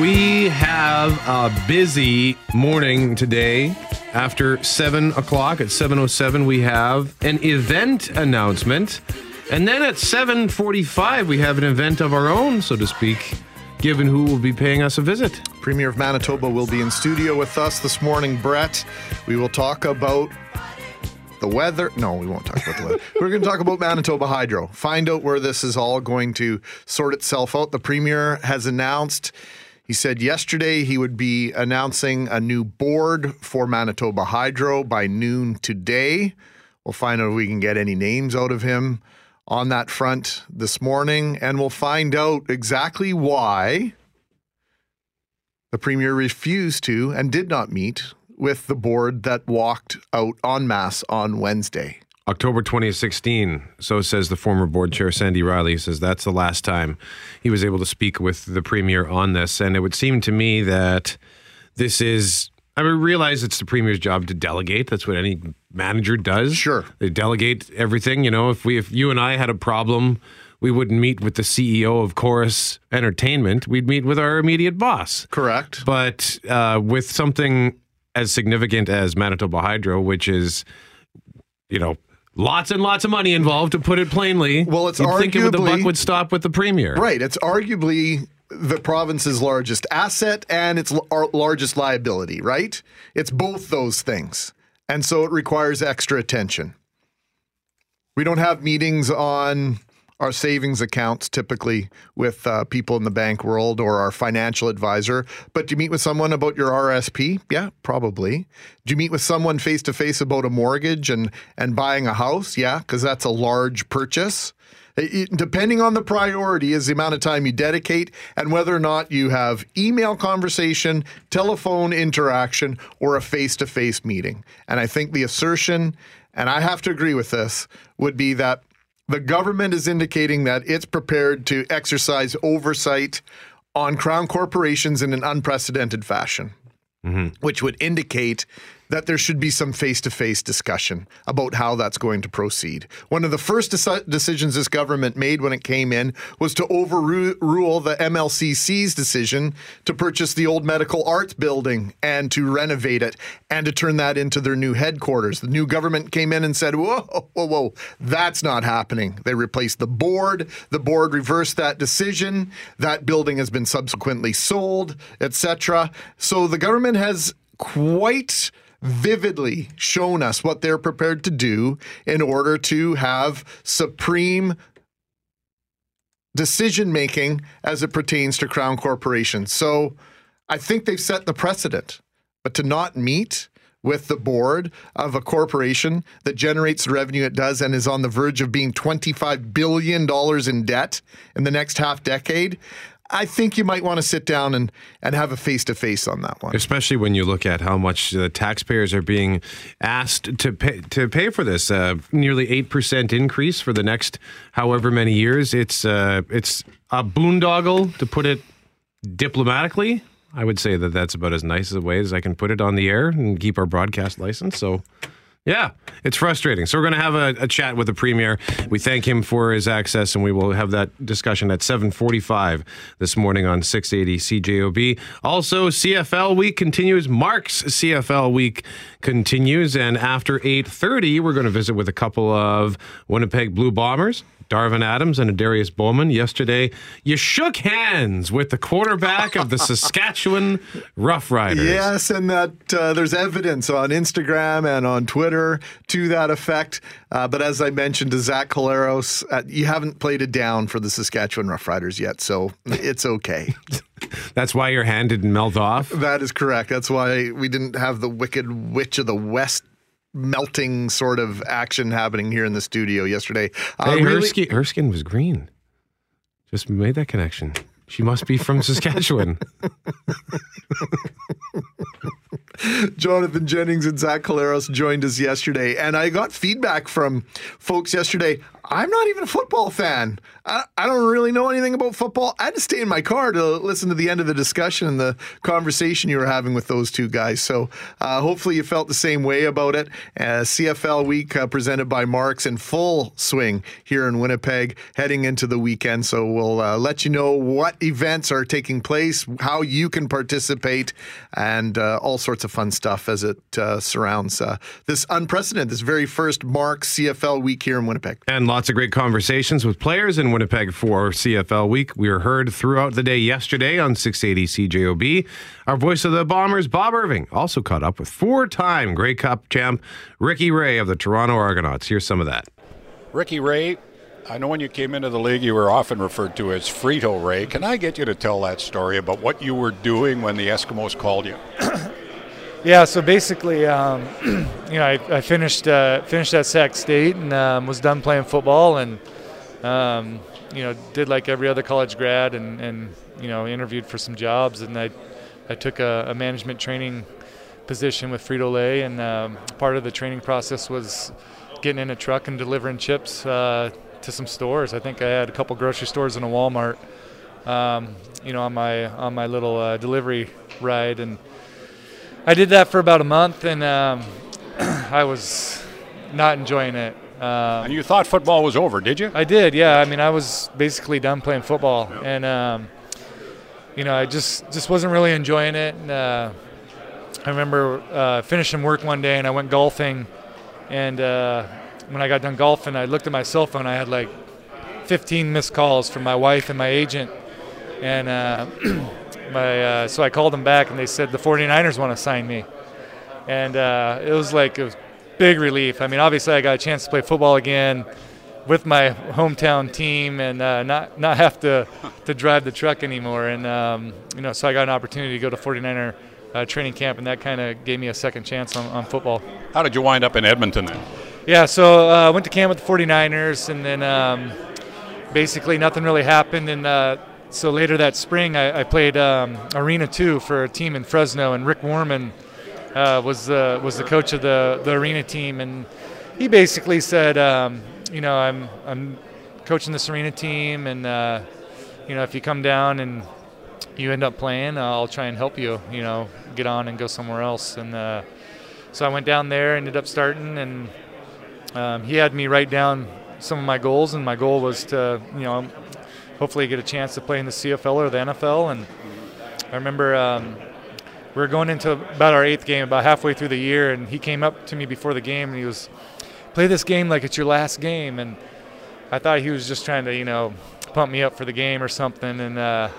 We have a busy morning today. After 7 o'clock at 7.07, we have an event announcement. And then at 7.45, we have an event of our own, so to speak, given who will be paying us a visit. Premier of Manitoba will be in studio with us this morning, Brett. We will talk about the weather. No, we won't talk about the weather. We're going to talk about Manitoba Hydro. Find out where this is all going to sort itself out. The Premier has announced, he said yesterday he would be announcing a new board for Manitoba Hydro by noon today. We'll find out if we can get any names out of him on that front this morning, and we'll find out exactly why the Premier refused to and did not meet with the board that walked out en masse on Wednesday. October 2016, so says the former board chair Sandy Riley, says that's the last time he was able to speak with the premier on this. And it would seem to me that this is, I realize it's the premier's job to delegate. That's what any manager does. Sure. They delegate everything. You know, if we, if you and I had a problem, we wouldn't meet with the CEO of Corus Entertainment. We'd meet with our immediate boss. Correct. But uh, with something as significant as Manitoba Hydro, which is, you know, lots and lots of money involved, to put it plainly. Well, it's you'd think it the buck would stop with the premier. Right. It's arguably the province's largest asset and its l- largest liability, right? It's both those things. And so it requires extra attention. We don't have meetings on our savings accounts typically with uh, people in the bank world or our financial advisor. But do you meet with someone about your RSP? Yeah, probably. Do you meet with someone face to face about a mortgage and, and buying a house? Yeah, because that's a large purchase. It- depending on the priority is the amount of time you dedicate and whether or not you have email conversation, telephone interaction, or a face to face meeting. And I think the assertion, and I have to agree with this, would be that the government is indicating that it's prepared to exercise oversight on crown corporations in an unprecedented fashion mm-hmm. which would indicate that there should be some face to face discussion about how that's going to proceed. One of the first deci- decisions this government made when it came in was to overrule the MLCC's decision to purchase the old medical arts building and to renovate it and to turn that into their new headquarters. The new government came in and said, Whoa, whoa, whoa, that's not happening. They replaced the board. The board reversed that decision. That building has been subsequently sold, etc. So the government has quite vividly shown us what they're prepared to do in order to have supreme decision making as it pertains to crown corporations. So I think they've set the precedent. But to not meet with the board of a corporation that generates the revenue it does and is on the verge of being $25 billion in debt in the next half decade, I think you might want to sit down and, and have a face to face on that one. Especially when you look at how much the taxpayers are being asked to pay to pay for this, uh, nearly eight percent increase for the next however many years. It's uh, it's a boondoggle to put it diplomatically. I would say that that's about as nice a way as I can put it on the air and keep our broadcast license. So. Yeah, it's frustrating. So we're going to have a, a chat with the premier. We thank him for his access, and we will have that discussion at 7:45 this morning on 680 CJOB. Also, CFL week continues. Mark's CFL week continues, and after 8:30, we're going to visit with a couple of Winnipeg Blue Bombers. Darvin Adams and Darius Bowman. Yesterday, you shook hands with the quarterback of the Saskatchewan Roughriders. Yes, and that uh, there's evidence on Instagram and on Twitter to that effect. Uh, but as I mentioned to Zach Collaros, uh, you haven't played it down for the Saskatchewan Roughriders yet, so it's okay. That's why your hand didn't melt off. that is correct. That's why we didn't have the Wicked Witch of the West melting sort of action happening here in the studio yesterday. Uh, Hey, her, really- skin, her skin was green. Just made that connection. She must be from Saskatchewan. Jonathan Jennings and Zach Collaros joined us yesterday, and I got feedback from folks yesterday. I'm not even a football fan. I, I, don't really know anything about football. I had to stay in my car to listen to the end of the discussion and the conversation you were having with those two guys. So uh, hopefully you felt the same way about it. Uh, CFL week uh, presented by Marks in full swing here in Winnipeg heading into the weekend. So we'll uh, let you know what events are taking place, how you can participate, and uh, all sorts of fun stuff as it uh, surrounds this unprecedented, this very first Marks CFL week here in Winnipeg. And lots of great conversations with players in Winnipeg for CFL week. We were heard throughout the day yesterday on 680 CJOB. Our voice of the Bombers, Bob Irving, also caught up with four time Grey Cup champ Ricky Ray of the Toronto Argonauts. Here's some of that. Ricky Ray, I know when you came into the league, you were often referred to as Frito Ray. Can I get you to tell that story about what you were doing when the Eskimos called you? yeah, so basically, um, you know, I, I finished uh, finished at Sac State and um, was done playing football and um, you know, did like every other college grad and, and you know, interviewed for some jobs. And I, I took a, a management training position with Frito Lay, and um, part of the training process was getting in a truck and delivering chips uh, to some stores. I think I had a couple grocery stores and a Walmart, um, you know, on my on my little uh, delivery ride, and I did that for about a month, and um, I was not enjoying it. Um, and you thought football was over, did you? I did, yeah. I mean, I was basically done playing football, and um, you know, I just just wasn't really enjoying it. And, uh, I remember uh, finishing work one day, and I went golfing, and uh, when I got done golfing, I looked at my cell phone. I had like 15 missed calls from my wife and my agent, and uh, my uh, so I called them back, and they said the 49ers want to sign me, and uh, it was like a big relief. I mean, obviously, I got a chance to play football again with my hometown team and uh, not not have to to drive the truck anymore. And um, you know, so I got an opportunity to go to 49er uh, training camp, and that kind of gave me a second chance on, on football. How did you wind up in Edmonton then? Yeah, so I uh, went to camp with the 49ers, and then um, basically nothing really happened. And uh, so later that spring, I, I played um, Arena 2 for a team in Fresno, and Rick Warman – uh, was the was the coach of the the arena team, and he basically said, um, you know, I'm I'm coaching this arena team, and uh, you know, if you come down and you end up playing, I'll try and help you, you know, get on and go somewhere else. And uh, so I went down there, ended up starting, and um, he had me write down some of my goals, and my goal was to, you know, hopefully get a chance to play in the CFL or the NFL. And I remember. Um, we were going into about our eighth game, about halfway through the year, and he came up to me before the game and he was, play this game like it's your last game. And I thought he was just trying to, you know, pump me up for the game or something. And uh,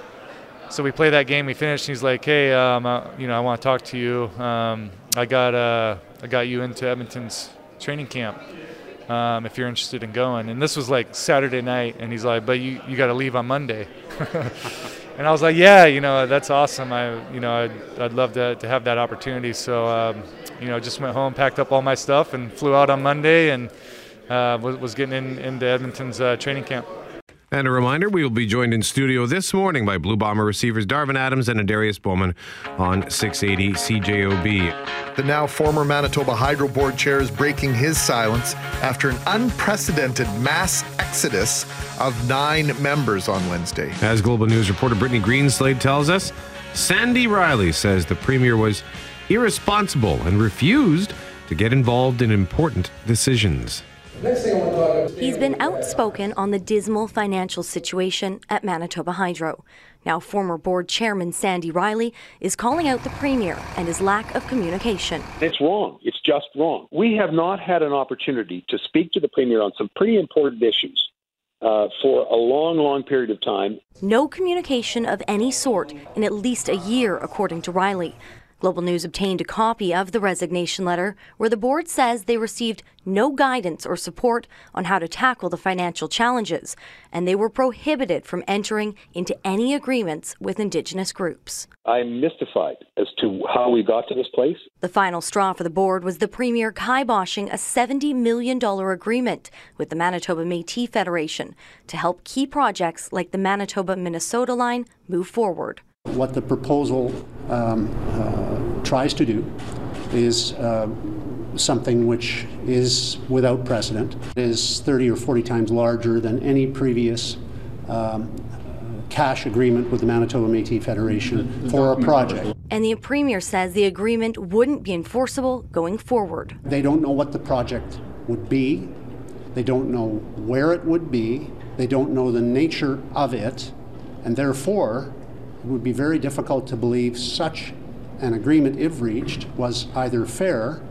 so we played that game. We finished. And he's like, "Hey, um, uh, you know, I want to talk to you. Um, I got uh, I got you into Edmonton's training camp. Um, if you're interested in going." And this was like Saturday night. And he's like, "But you you got to leave on Monday." and I was like, yeah, you know, that's awesome. I, you know, I'd, I'd love to, to have that opportunity. So, um, you know, just went home, packed up all my stuff, and flew out on Monday, and uh, was, was getting in, into Edmonton's uh, training camp. And a reminder, we will be joined in studio this morning by Blue Bomber receivers Darvin Adams and Adarius Bowman on 680 CJOB. The now former Manitoba Hydro Board chair is breaking his silence after an unprecedented mass exodus of nine members on Wednesday. As Global News reporter Brittany Greenslade tells us, Sandy Riley says the premier was irresponsible and refused to get involved in important decisions. He's been outspoken on the dismal financial situation at Manitoba Hydro. Now, former board chairman Sandy Riley is calling out the premier and his lack of communication. It's wrong. It's just wrong. We have not had an opportunity to speak to the premier on some pretty important issues uh, for a long, long period of time. No communication of any sort in at least a year, according to Riley. Global News obtained a copy of the resignation letter where the board says they received no guidance or support on how to tackle the financial challenges, and they were prohibited from entering into any agreements with Indigenous groups. I'm mystified as to how we got to this place. The final straw for the board was the Premier kiboshing a $70 million agreement with the Manitoba Métis Federation to help key projects like the Manitoba Minnesota line move forward. What the proposal um, uh, tries to do is uh, something which is without precedent. It is 30 or 40 times larger than any previous um, cash agreement with the Manitoba Métis Federation for a project. And the Premier says the agreement wouldn't be enforceable going forward. They don't know what the project would be, they don't know where it would be, they don't know the nature of it, and therefore it would be very difficult to believe such an agreement, if reached, was either fair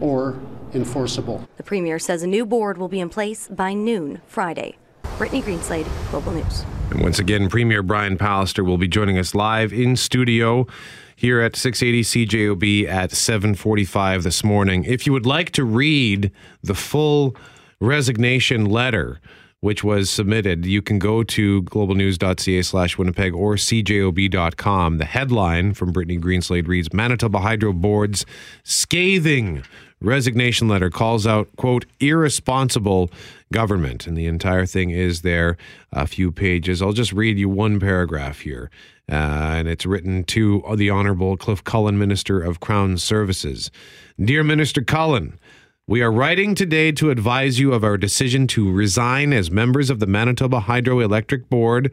or enforceable. The Premier says a new board will be in place by noon Friday. Brittany Greenslade, Global News. And once again, Premier Brian Pallister will be joining us live in studio here at 680 CJOB at 7:45 this morning. If you would like to read the full resignation letter which was submitted, you can go to globalnews.ca slash Winnipeg or cjob.com. The headline from Brittany Greenslade reads Manitoba Hydro Board's scathing resignation letter calls out, quote, irresponsible government. And the entire thing is there, a few pages. I'll just read you one paragraph here. Uh, and it's written to the Honorable Cliff Cullen, Minister of Crown Services. Dear Minister Cullen, we are writing today to advise you of our decision to resign as members of the Manitoba Hydroelectric Board,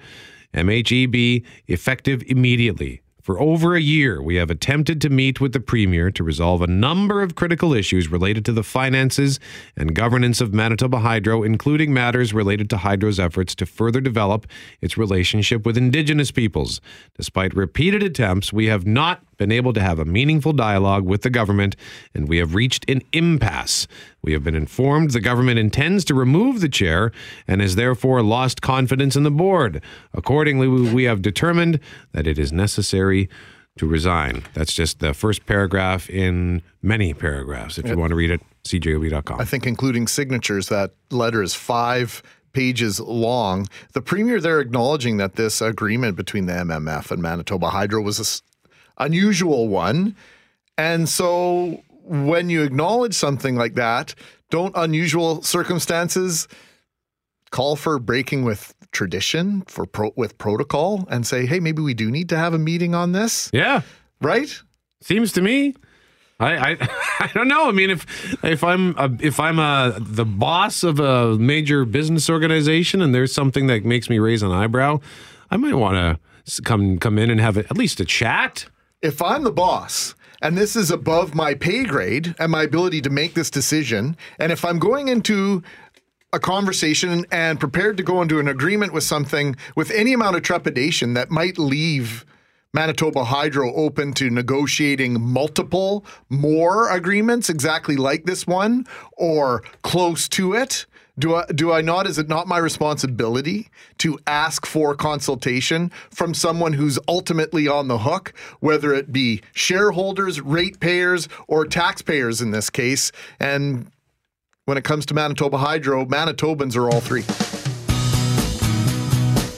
MHEB, effective immediately. For over a year, we have attempted to meet with the Premier to resolve a number of critical issues related to the finances and governance of Manitoba Hydro, including matters related to Hydro's efforts to further develop its relationship with Indigenous peoples. Despite repeated attempts, we have not been able to have a meaningful dialogue with the government, and we have reached an impasse. We have been informed the government intends to remove the chair and has therefore lost confidence in the board. Accordingly, we have determined that it is necessary to resign. That's just the first paragraph in many paragraphs. If you want to read it, cjob.com. I think, including signatures, that letter is five pages long. The premier there acknowledging that this agreement between the MMF and Manitoba Hydro was unusual one. And so when you acknowledge something like that, don't unusual circumstances call for breaking with tradition for pro- with protocol and say, "Hey, maybe we do need to have a meeting on this." Yeah. Right? Seems to me. I, I I don't know. I mean, if if I'm a, if I'm a the boss of a major business organization and there's something that makes me raise an eyebrow, I might want to come come in and have at least a chat if I'm the boss and this is above my pay grade and my ability to make this decision, and if I'm going into a conversation and prepared to go into an agreement with something with any amount of trepidation that might leave Manitoba Hydro open to negotiating multiple more agreements exactly like this one or close to it, do I do I not? Is it not my responsibility to ask for consultation from someone who's ultimately on the hook, whether it be shareholders, ratepayers, or taxpayers in this case? And when it comes to Manitoba Hydro, Manitobans are all three.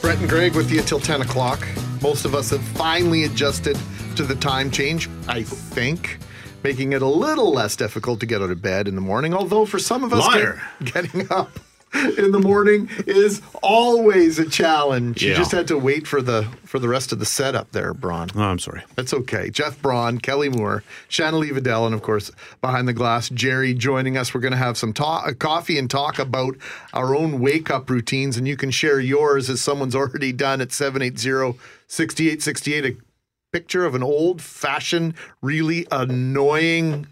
Brett and Greg with you till 10 o'clock. Most of us have finally adjusted to the time change, I think making it a little less difficult to get out of bed in the morning. Although for some of us, get, getting up in the morning is always a challenge. Yeah. You just had to wait for the for the rest of the setup there, Braun. Oh, I'm sorry. That's okay. Jeff Braun, Kelly Moore, Shanley Vidal, and of course behind the glass, Jerry joining us. We're going to have some talk, uh, coffee and talk about our own wake up routines, and you can share yours as someone's already done at 780 6868 picture of an old fashioned, really annoying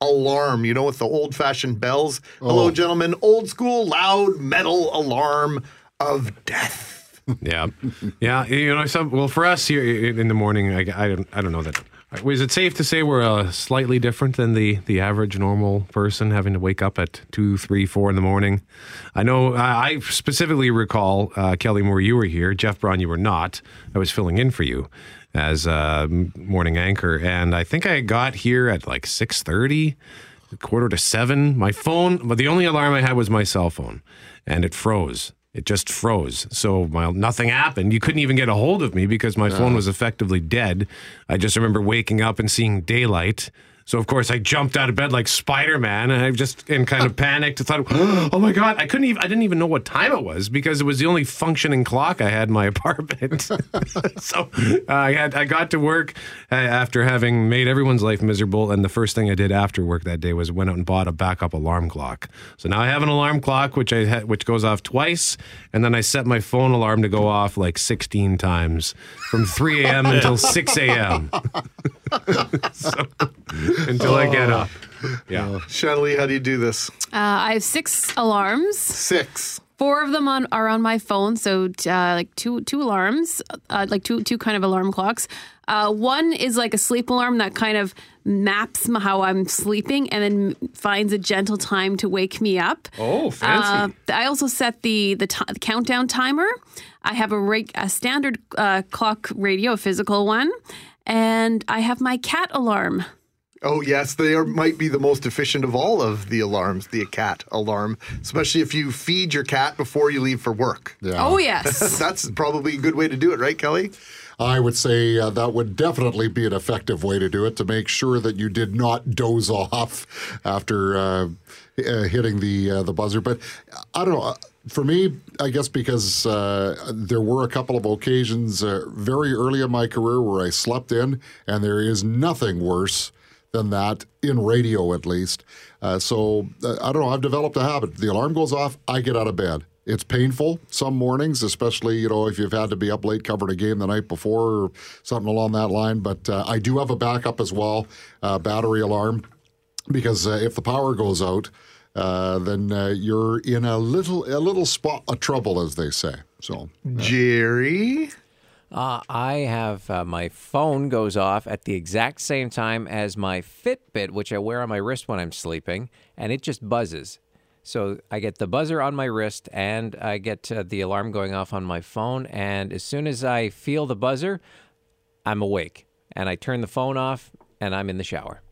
alarm, you know, with the old fashioned bells. Oh. Hello, gentlemen. Old school, loud metal alarm of death. yeah. Yeah. You know, some, well, for us here in the morning, I, I, don't, I don't know that. Is it safe to say we're uh, slightly different than the, the average normal person having to wake up at two, three, four in the morning? I know I specifically recall, uh, Kelly Moore, you were here. Jeff Braun, you were not. I was filling in for you as a morning anchor, and I think I got here at like six thirty, quarter to seven. My phone, but the only alarm I had was my cell phone, and it froze. It just froze. So my, nothing happened. You couldn't even get a hold of me because my phone was effectively dead. I just remember waking up and seeing daylight So of course I jumped out of bed like Spider Man, and I just in kind of panicked. And thought, oh my god, I couldn't even. I didn't even know what time it was because it was the only functioning clock I had in my apartment. so uh, I had I got to work uh, after having made everyone's life miserable, and the first thing I did after work that day was went out and bought a backup alarm clock. So now I have an alarm clock which I ha- which goes off twice, and then I set my phone alarm to go off like 16 times from 3 a.m. until 6 a.m. so, until I get up. Yeah. Shanley, how do you do this? Uh, I have six alarms. Six. Four of them on are on my phone, so uh, like two two alarms, uh, like two two kind of alarm clocks. Uh, one is like a sleep alarm that kind of maps m- how I'm sleeping and then finds a gentle time to wake me up. Oh, fancy. Uh, I also set the the, ti the countdown timer. I have a, reg- a standard uh, clock radio, a physical one, and I have my cat alarm. Oh yes, they are might be the most efficient of all of the alarms, the cat alarm, especially if you feed your cat before you leave for work. Yeah. Oh yes. That's probably a good way to do it, right, Kelly? I would say uh, that would definitely be an effective way to do it to make sure that you did not doze off after uh, uh, hitting the uh, the buzzer. But I don't know. uh, For me, I guess because uh, there were a couple of occasions uh, very early in my career where I slept in, and there is nothing worse than that in radio, at least. Uh, so uh, I don't know. I've developed a habit. The alarm goes off, I get out of bed. It's painful some mornings, especially you know if you've had to be up late covering a game the night before or something along that line. But uh, I do have a backup as well, uh, battery alarm, because uh, if the power goes out, uh, then uh, you're in a little a little spot of trouble, as they say. So Jerry. Uh, I have uh, my phone goes off at the exact same time as my Fitbit, which I wear on my wrist when I'm sleeping, and it just buzzes. So I get the buzzer on my wrist, and I get uh, the alarm going off on my phone. And as soon as I feel the buzzer, I'm awake, and I turn the phone off, and I'm in the shower.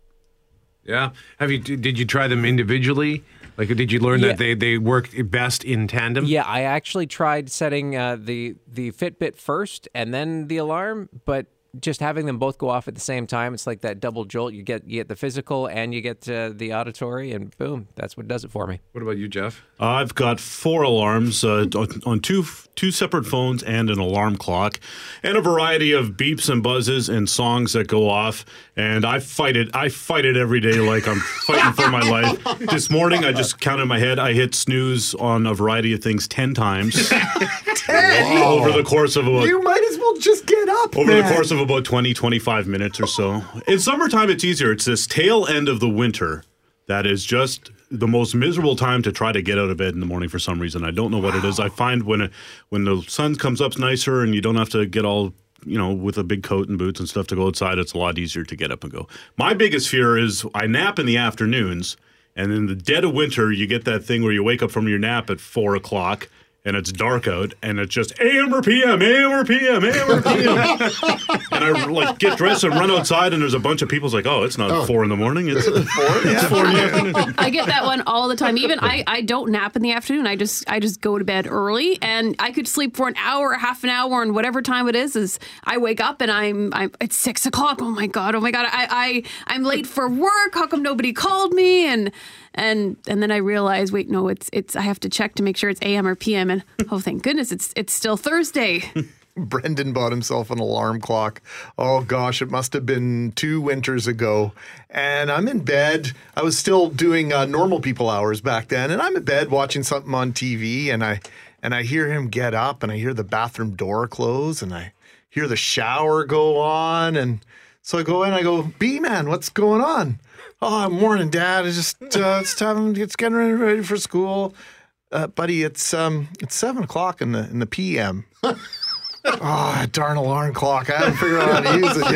Yeah. Have you? Did you try them individually? Like, did you learn Yeah. that they they work best in tandem? Yeah, I actually tried setting uh, the the Fitbit first and then the alarm, but just having them both go off at the same time, it's like that double jolt. You get you get the physical and you get uh, the auditory, and boom, that's what does it for me. What about you, Jeff? I've got four alarms uh, on- on two two separate phones and an alarm clock, and a variety of beeps and buzzes and songs that go off. And I fight it. I fight it every day like I'm fighting for my life. This morning, I just counted my head. I hit snooze on a variety of things ten times over the course of about You might as well just get up. over man. the course of about 20, 25 minutes or so. In summertime, it's easier. It's this tail end of the winter that is just the most miserable time to try to get out of bed in the morning for some reason. I don't know what it is. I find when it, when the sun comes up nicer and you don't have to get all you know with a big coat and boots and stuff to go outside, it's a lot easier to get up and go. My biggest fear is I nap in the afternoons, and in the dead of winter, you get that thing where you wake up from your nap at four o'clock and it's dark out, and it's just AM or PM, AM or PM, AM or PM. and I like get dressed and run outside, and there's a bunch of people's like, "Oh, it's not oh. four in the morning; it's four, it's four in the afternoon." I get that one all the time. Even I, I don't nap in the afternoon. I just I just go to bed early, and I could sleep for an hour, or half an hour, and whatever time it is. Is I wake up and I'm I'm it's six o'clock. Oh my god! Oh my god! I I I'm late for work. How come nobody called me? And and and then I realize, wait, no, it's it's I have to check to make sure it's AM or PM. And oh, thank goodness, it's it's still Thursday. Brendan bought himself an alarm clock. Oh gosh, it must have been two winters ago. And I'm in bed. I was still doing uh, normal people hours back then, and I'm in bed watching something on TV, and I and I hear him get up, and I hear the bathroom door close, and I hear the shower go on, and so I go in. I go, B man, what's going on? Oh, morning, Dad. It's just uh, it's time. It's getting ready, ready for school, uh, buddy. It's um it's seven o'clock in the in the PM. Oh, darn alarm clock. I haven't figured out how to use it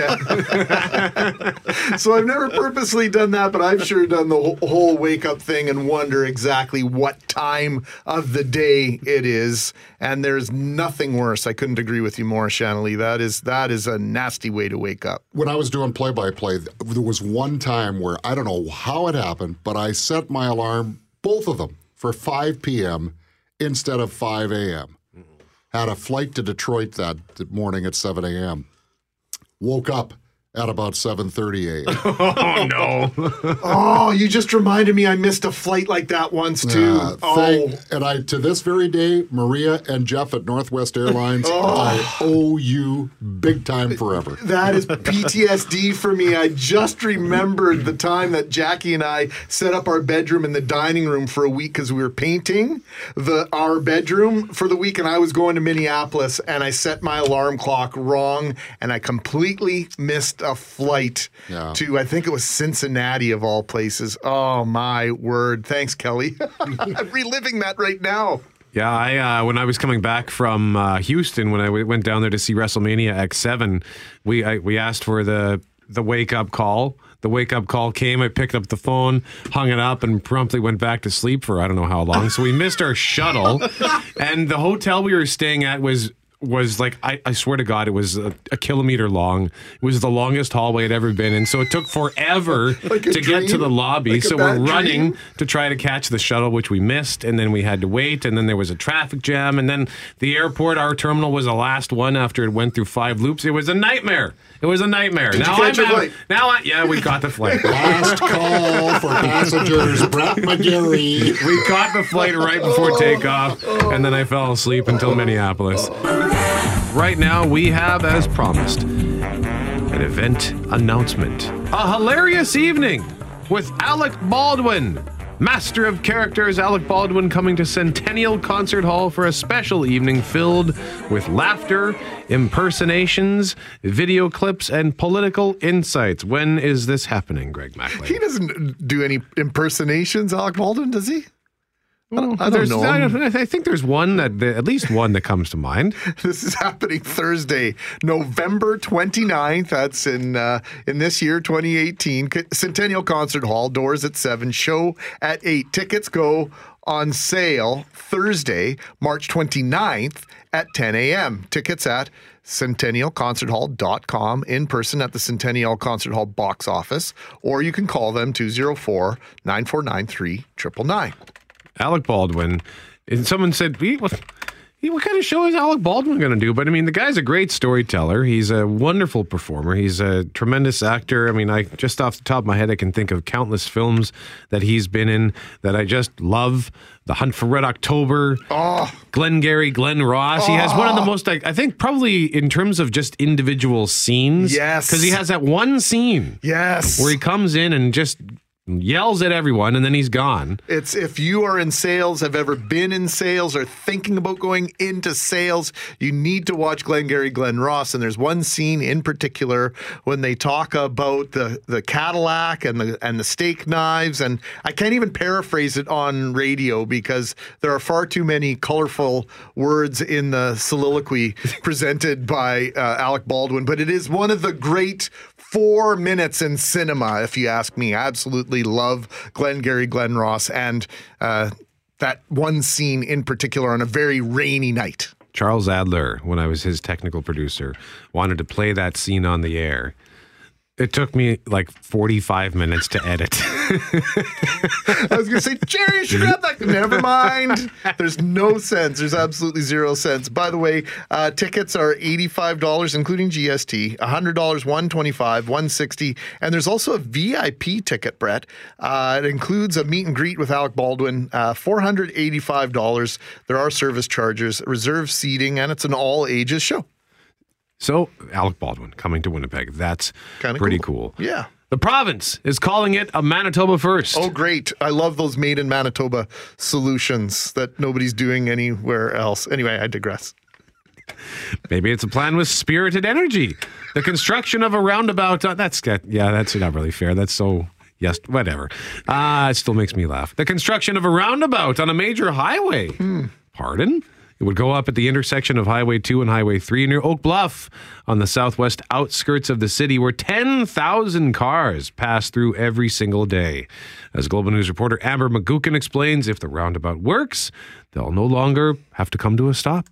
yet. so I've never purposely done that, but I've sure done the whole, wake up thing and wonder exactly what time of the day it is. And there's nothing worse. I couldn't agree with you more, Shanley. That is that is a nasty way to wake up. when I was doing play by play, there was one time where I don't know how it happened, but I set my alarm, both of them, for 5 p.m. instead of 5 a.m. Had a flight to Detroit that morning at 7 a.m. Woke up at about 7:30 a.m. Oh no! Oh, you just reminded me I missed a flight like that once too. Yeah, oh, thank- and I to this very day, Maria and Jeff at Northwest Airlines, oh. I owe you big time forever. That is PTSD for me. I just remembered the time that Jackie and I set up our bedroom in the dining room for a week because we were painting the our bedroom for the week, and I was going to Minneapolis, and I set my alarm clock wrong, and I completely missed a flight Yeah. to I think it was Cincinnati of all places. Oh my word! Thanks, Kelly. I'm reliving that right now. Yeah, I uh, when I was coming back from uh, Houston, when I w- went down there to see WrestleMania X7, we I, we asked for the the wake up call. The wake up call came. I picked up the phone, hung it up, and promptly went back to sleep for I don't know how long. So we missed our shuttle, and the hotel we were staying at was was like I, I swear to God, it was a, a kilometer long. It was the longest hallway I'd ever been in. So it took forever Like to get to the lobby. Like so we're running dream? to try to catch the shuttle, which we missed, and then we had to wait, and then there was a traffic jam, and then the airport, our terminal was the last one after it went through five loops. It was a nightmare. It was a nightmare. Did now I'm having- now I, yeah, we caught the flight. Last call for passengers, Brett McGarry. we caught the flight right before oh. takeoff, and then I fell asleep until Minneapolis. Oh. Right now, we have, as promised, an event announcement. A hilarious evening with Alec Baldwin. Master of Characters Alec Baldwin coming to Centennial Concert Hall for a special evening filled with laughter, impersonations, video clips, and political insights. When is this happening, Greg Mackling? He doesn't do any impersonations, Alec Baldwin, does he? I don't, I There's- know. I, I think there's one that, at least one that comes to mind. This is happening Thursday, November 29th. That's in uh, in this year, 2018. Centennial Concert Hall, doors at 7, show at 8. Tickets go on sale Thursday, March 29th at 10 a.m. Tickets at centennialconcerthall.com in person at the Centennial Concert Hall box office, or you can call them 204 949 3999. Alec Baldwin. And someone said, "He- what, what kind of show is Alec Baldwin going to do? But I mean, the guy's a great storyteller. He's a wonderful performer. He's a tremendous actor. I mean, I just off the top of my head, I can think of countless films that he's been in that I just love. The Hunt for Red October, Oh, Glengarry Glen Ross. He has one of the oh. most, like, I think, probably in terms of just individual scenes. Yes. Because he has that one scene yes. where he comes in and just yells at everyone and then he's gone. It's if you are in sales, have ever been in sales, or thinking about going into sales, you need to watch Glengarry Glen Ross. And there's one scene in particular when they talk about the the Cadillac and the and the steak knives, and I can't even paraphrase it on radio because there are far too many colorful words in the soliloquy presented by uh, Alec Baldwin. But it is one of the great four minutes in cinema, if you ask me. I absolutely love Glengarry Glen Ross and uh, that one scene in particular on a very rainy night. Charles Adler, when I was his technical producer, wanted to play that scene on the air. It took me like 45 minutes to edit. I was going to say, Jerry, you should grab that. Never mind. There's no sense. There's absolutely zero sense. By the way, uh, tickets are $85, including GST, $100, 125, 160. And there's also a VIP ticket, Brett. Uh, it includes a meet and greet with Alec Baldwin, uh, $485. There are service charges, reserved seating, and it's an all ages show. So, Alec Baldwin coming to Winnipeg. That's Kinda pretty cool. cool. Yeah. The province is calling it a Manitoba first. Oh, great. I love those made in Manitoba solutions that nobody's doing anywhere else. Anyway, I digress. Maybe it's a plan with spirited energy. The construction of a roundabout. Uh, that's yeah, that's not really fair. That's so. Yes, whatever. Ah, it still makes me laugh. The construction of a roundabout on a major highway. Pardon? It would go up at the intersection of Highway 2 and Highway 3 near Oak Bluff on the southwest outskirts of the city, where 10,000 cars pass through every single day. As Global News reporter Amber McGuckin explains, if the roundabout works, they'll no longer have to come to a stop.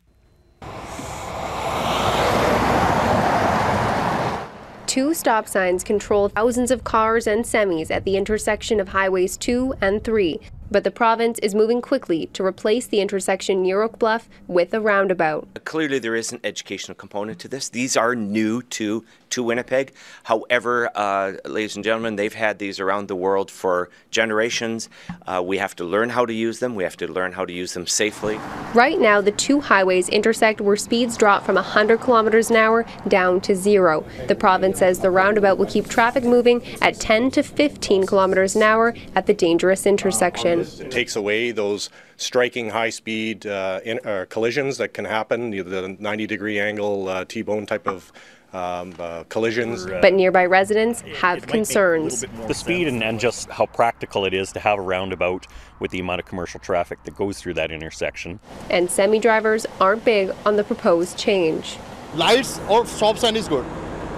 Two stop signs control thousands of cars and semis at the intersection of highways 2 and 3. But the province is moving quickly to replace the intersection near Oak Bluff with a roundabout. Clearly, there is an educational component to this. These are new to to Winnipeg. However, uh, ladies and gentlemen, they've had these around the world for generations. Uh, we have to learn how to use them. We have to learn how to use them safely. Right now, the two highways intersect where speeds drop from 100 kilometers an hour down to zero. The province says the roundabout will keep traffic moving at 10 to 15 kilometers an hour at the dangerous intersection. It takes away those striking high speed uh, in, uh, collisions that can happen, the, the 90 degree angle uh, T bone type of um, uh, collisions. But nearby residents have concerns. The speed and, and just how practical it is to have a roundabout with the amount of commercial traffic that goes through that intersection. And semi drivers aren't big on the proposed change. Lights or stop sign is good,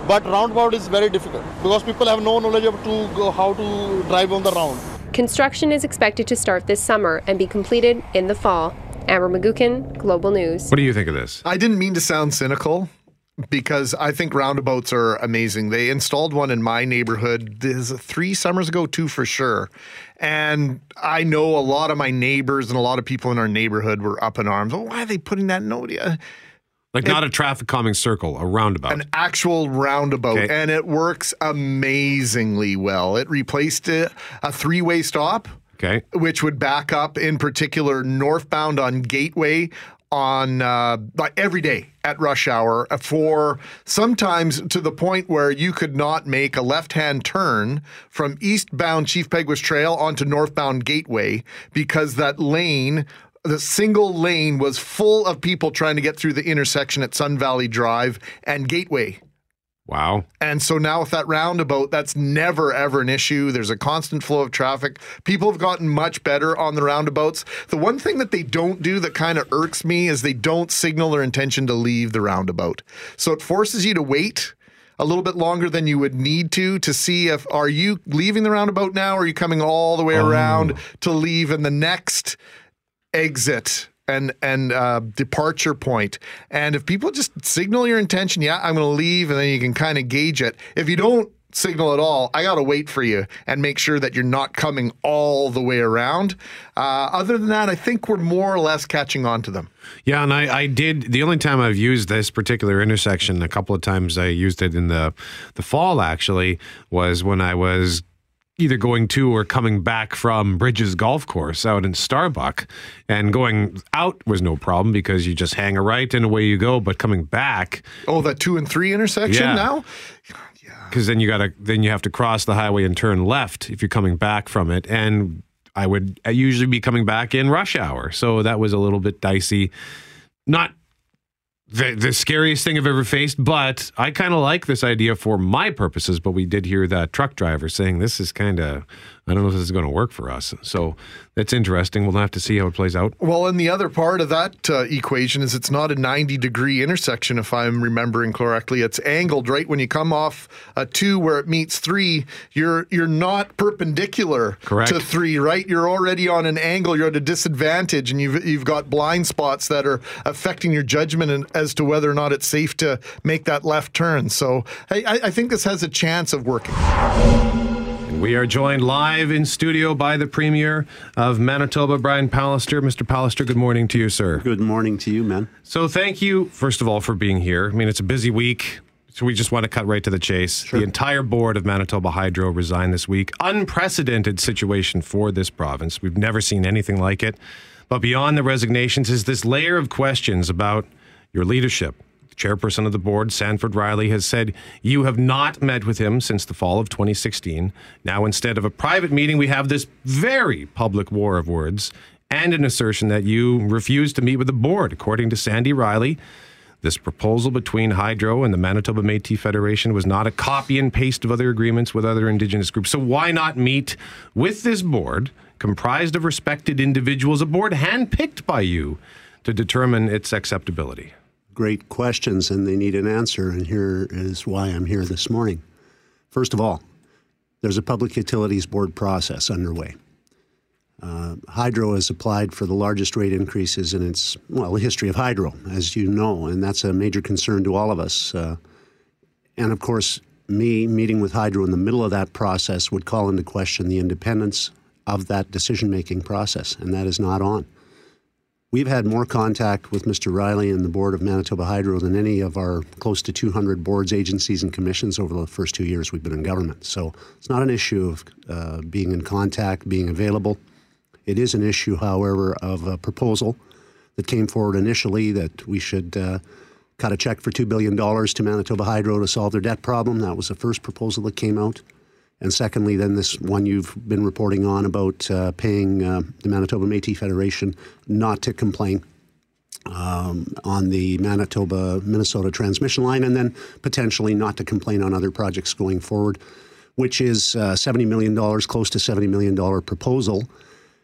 but roundabout is very difficult because people have no knowledge of to go, how to drive on the round. Construction is expected to start this summer and be completed in the fall. Amber McGuckin, Global News. What do you think of this? I didn't mean to sound cynical because I think roundabouts are amazing. They installed one in my neighborhood this three summers ago, two for sure. And I know a lot of my neighbors and a lot of people in our neighborhood were up in arms. Oh, why are they putting that note? Like not a traffic calming circle, a roundabout. An actual roundabout, Okay. and it works amazingly well. It replaced a, a three way stop, okay, which would back up in particular northbound on Gateway on uh, like every day at rush hour for sometimes to the point where you could not make a left hand turn from eastbound Chief Peguis Trail onto northbound Gateway because that lane the single lane was full of people trying to get through the intersection at Sun Valley Drive and Gateway. Wow. And so now with that roundabout, that's never ever an issue. There's a constant flow of traffic. People have gotten much better on the roundabouts. The one thing that they don't do that kind of irks me is they don't signal their intention to leave the roundabout. So it forces you to wait a little bit longer than you would need to to see if are you leaving the roundabout now or are you coming all the way oh. around to leave in the next exit and and uh, departure point. And if people just signal your intention, yeah, I'm going to leave, and then you can kind of gauge it. If you don't signal at all, I got to wait for you and make sure that you're not coming all the way around. Uh, other than that, I think we're more or less catching on to them. Yeah, and I, I did the only time I've used this particular intersection, a couple of times I used it in the the fall actually, was when I was either going to or coming back from Bridges Golf Course out in Starbuck. And going out was no problem because you just hang a right and away you go. But coming back Oh, that two and three intersection Yeah. now? because then you gotta then you have to cross the highway and turn left if you're coming back from it and i would usually be coming back in rush hour so that was a little bit dicey not the, the scariest thing I've ever faced, but I kind of like this idea for my purposes. But we did hear that truck driver saying this is kind of, I don't know if this is going to work for us. So that's interesting. We'll have to see how it plays out. Well, and the other part of that uh, equation is it's not a 90 degree intersection, if I'm remembering correctly. It's angled right when you come off a two where it meets three. You're you're not perpendicular Correct. to three, right? You're already on an angle. You're at a disadvantage, and you've you've got blind spots that are affecting your judgment as to whether or not it's safe to make that left turn. So I, I I think this has a chance of working. And we are joined live in studio by the Premier of Manitoba, Brian Pallister. Mr. Pallister, good morning to you, sir. Good morning to you, man. So thank you, first of all, for being here. I mean, it's a busy week. So we just want to cut right to the chase. The entire board of Manitoba Hydro resigned this week. Unprecedented situation for this province. We've never seen anything like it. But beyond the resignations is this layer of questions about your leadership. Chairperson of the board, Sanford Riley, has said you have not met with him since the fall of 2016. Now, instead of a private meeting, we have this very public war of words and an assertion that you refused to meet with the board, according to Sandy Riley. This proposal between Hydro and the Manitoba Métis Federation was not a copy and paste of other agreements with other Indigenous groups. So why not meet with this board, comprised of respected individuals, a board handpicked by you, to determine its acceptability? Great questions, and they need an answer. And here is why I'm here this morning. First of all, there's a Public Utilities Board process underway. Uh, Hydro has applied for the largest rate increases in its, well, the history of Hydro, as you know, and that's a major concern to all of us. Uh, and of course, me meeting with Hydro in the middle of that process would call into question the independence of that decision making process, and that is not on. We've had more contact with Mr. Riley and the board of Manitoba Hydro than any of our close to 200 boards, agencies, and commissions over the first two years we've been in government. So it's not an issue of uh, being in contact, being available. It is an issue, however, of a proposal that came forward initially that we should uh, cut a check for $2 billion to Manitoba Hydro to solve their debt problem. That was the first proposal that came out. And secondly, then this one you've been reporting on about uh, paying uh, the Manitoba Métis Federation not to complain um, on the Manitoba Minnesota transmission line, and then potentially not to complain on other projects going forward, which is uh, $70 million, close to $70 million proposal.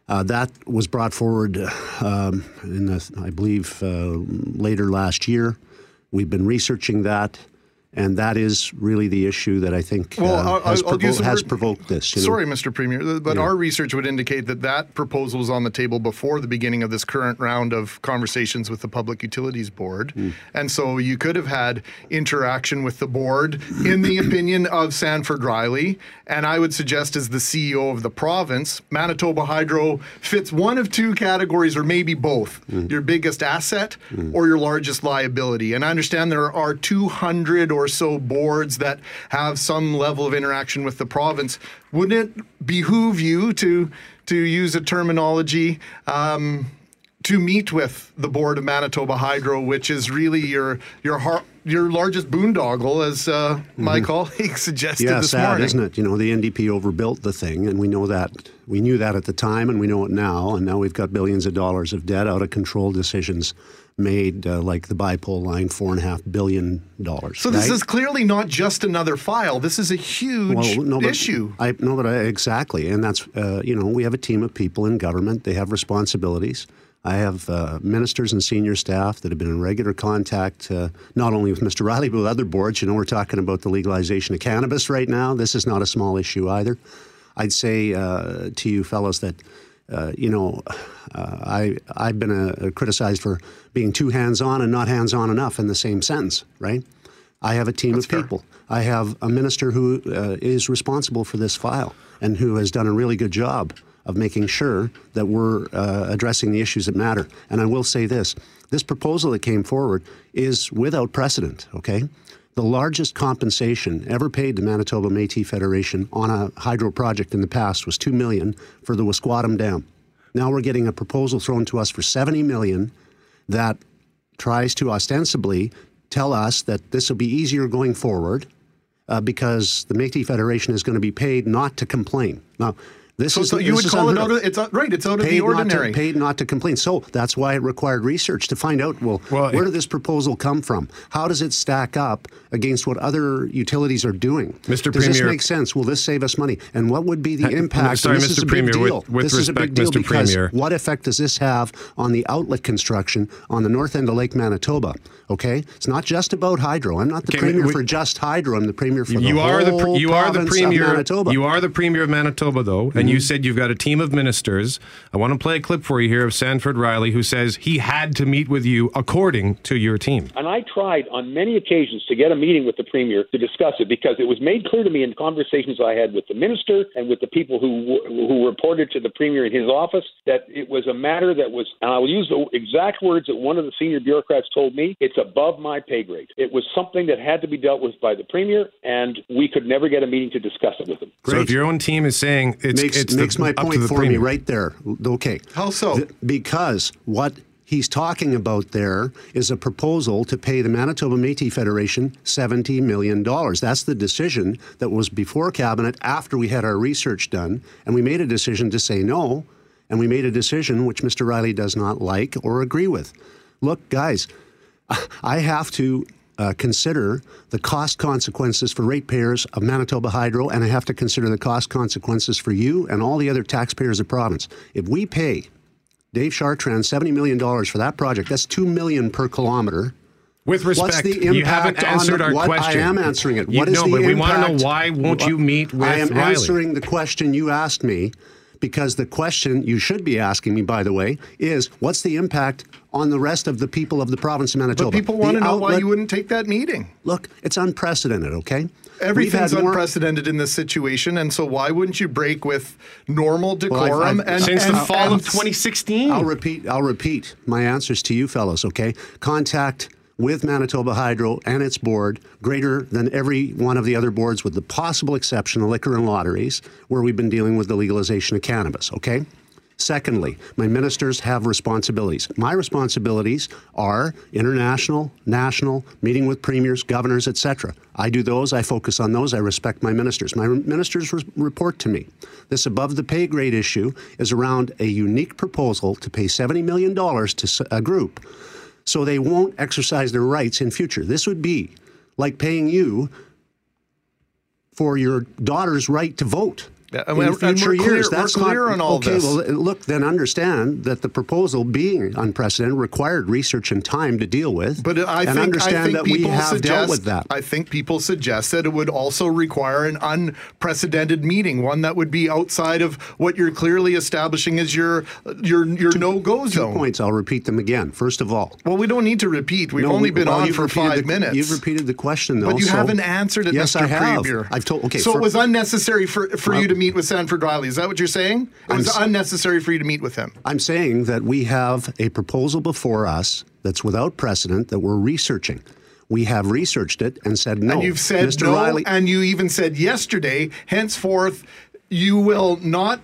Uh, that was brought forward um, in, the, I believe, uh, later last year. We've been researching that. And that is really the issue that I think Well, uh, I'll- has, I'll provo- the has provoked this. you know? Sorry, Mr. Premier, but Yeah. our research would indicate that that proposal was on the table before the beginning of this current round of conversations with the Public Utilities Board. Hmm. And so you could have had interaction with the board in the opinion of Sanford Riley. And I would suggest, as the CEO of the province, Manitoba Hydro fits one of two categories, or maybe both Hmm. your biggest asset or your largest liability. And I understand there are 200 or so boards that have some level of interaction with the province. Wouldn't it behoove you to, to use a terminology? Um, to meet with the board of Manitoba Hydro, which is really your your har- your largest boondoggle, as uh, my Mhm. colleague suggested yeah, this sad, morning. isn't it? You know, the NDP overbuilt the thing, and we know that. We knew that at the time, and we know it now. And now we've got billions of dollars of debt out of control decisions made, uh, like the bipole line, four and a half billion dollars. So this right? is clearly not just another file. This is a huge no, but issue. I no, but I, exactly, and that's uh, you know we have a team of people in government. They have responsibilities. I have uh, ministers and senior staff that have been in regular contact, uh, not only with Mr. Riley but with other boards. You know, we're talking about the legalization of cannabis right now. This is not a small issue either. I'd say uh, to you fellows that. Uh, you know, uh, I I've been uh, criticized for being too hands-on and not hands-on enough in the same sentence, right? I have a team of people. I have a minister who uh, is responsible for this file and who has done a really good job of making sure that we're uh, addressing the issues that matter. And I will say this this proposal that came forward is without precedent, okay? The largest compensation ever paid to Manitoba Métis Federation on a hydro project in the past was 2 million for the Wuskwatim Dam. Now we're getting a proposal thrown to us for 70 million that tries to ostensibly tell us that this will be easier going forward uh, because the Métis Federation is going to be paid not to complain. Now, this So, is so you would call it out of, it's out- right. It's out of the Not ordinary. to, paid not to complain. So that's why it required research to find out. Well, where did this proposal come from? How does it stack up against what other utilities are doing? Mr. Does this make sense? Will this save us money? And what would be the Uh, impact? sorry, this Mr. is a Premier, big deal. with this is a big deal Mr. because Premier. what effect does this have on the outlet construction on the north end of Lake Manitoba? Okay, it's not just about hydro. I'm not the Okay, premier we- for just hydro. I'm the premier for the you are the you are the province of Manitoba. you are the premier of Manitoba though and you Mhm. said you've got a team of ministers I want to play a clip for you here of Sanford Riley who says he had to meet with you according to your team And I tried on many occasions to get a meeting with the premier to discuss it because it was made clear to me in conversations I had with the minister and with the people who who reported to the premier in his office that it was a matter that was, and I will use the exact words that one of the senior bureaucrats told me, it's above my pay grade. It was something that had to be dealt with by the premier, and we could never get a meeting to discuss it with him. so if your own team is saying it's makes, it's makes the, my point for premier. me right there. Okay. How so? because what he's talking about there is a proposal to pay the Manitoba Métis Federation $70 million. That's the decision that was before Cabinet after we had our research done, and we made a decision to say no, and we made a decision which Mr. Riley does not like or agree with. Look, guys, I have to uh, consider the cost consequences for ratepayers of Manitoba Hydro, and I have to consider the cost consequences for you and all the other taxpayers of the province. If we pay Dave Chartrand $70 million for that project, that's 2 million per kilometer. With What's respect, the you impact haven't on answered the- our what- question. I am answering it. You- What is no, the but we wanna know why won't you meet with I am Riley? answering the question you asked me Because the question you should be asking me, by the way, is what's the impact on the rest of the people of the province of Manitoba? But people want The to know why you wouldn't take that meeting. Look, it's unprecedented, okay? Everything's We've more- unprecedented in this situation, and so why wouldn't you break with normal Well, I've- decorum I've- and, and, and- 2016. I'll repeat. I'll repeat my answers to you, fellows. Okay, contact with Manitoba Hydro and its board greater than every one of the other boards, with the possible exception of liquor and lotteries, where we've been dealing with the legalization of cannabis. Okay. Secondly, my ministers have responsibilities. My responsibilities are international, national, meeting with premiers, governors, etc. I do those, I focus on those, I respect my ministers. My ministers re- report to me. This above the pay grade issue is around a unique proposal to pay $70 million to a group so they won't exercise their rights in future. This would be like paying you for your daughter's right to vote. And in we're- and future we're clear- years, we're that's clear not on all okay. this. Well, look, then understand that the proposal, being unprecedented, required research and time to deal with. But I think understand I think that we people have suggest, dealt with that. I think people suggest that it would also require an unprecedented meeting, one that would be outside of what you're clearly establishing as your your your no go zone. Two points. I'll repeat them again. First of all, Well, we don't need to repeat. We've No, only been well, on for five the- minutes. You've repeated the question, though. But you so- haven't answered it, yes, Mr. I have. Premier. I've told. Okay, so for- it was unnecessary for, for Well- you to meet with Sanford Riley. Is that what you're saying? It I'm was s- unnecessary for you to meet with him. I'm saying that we have a proposal before us that's without precedent that we're researching. We have researched it and said no. And you've said Mr. no, Riley, and you even said yesterday, henceforth, you will not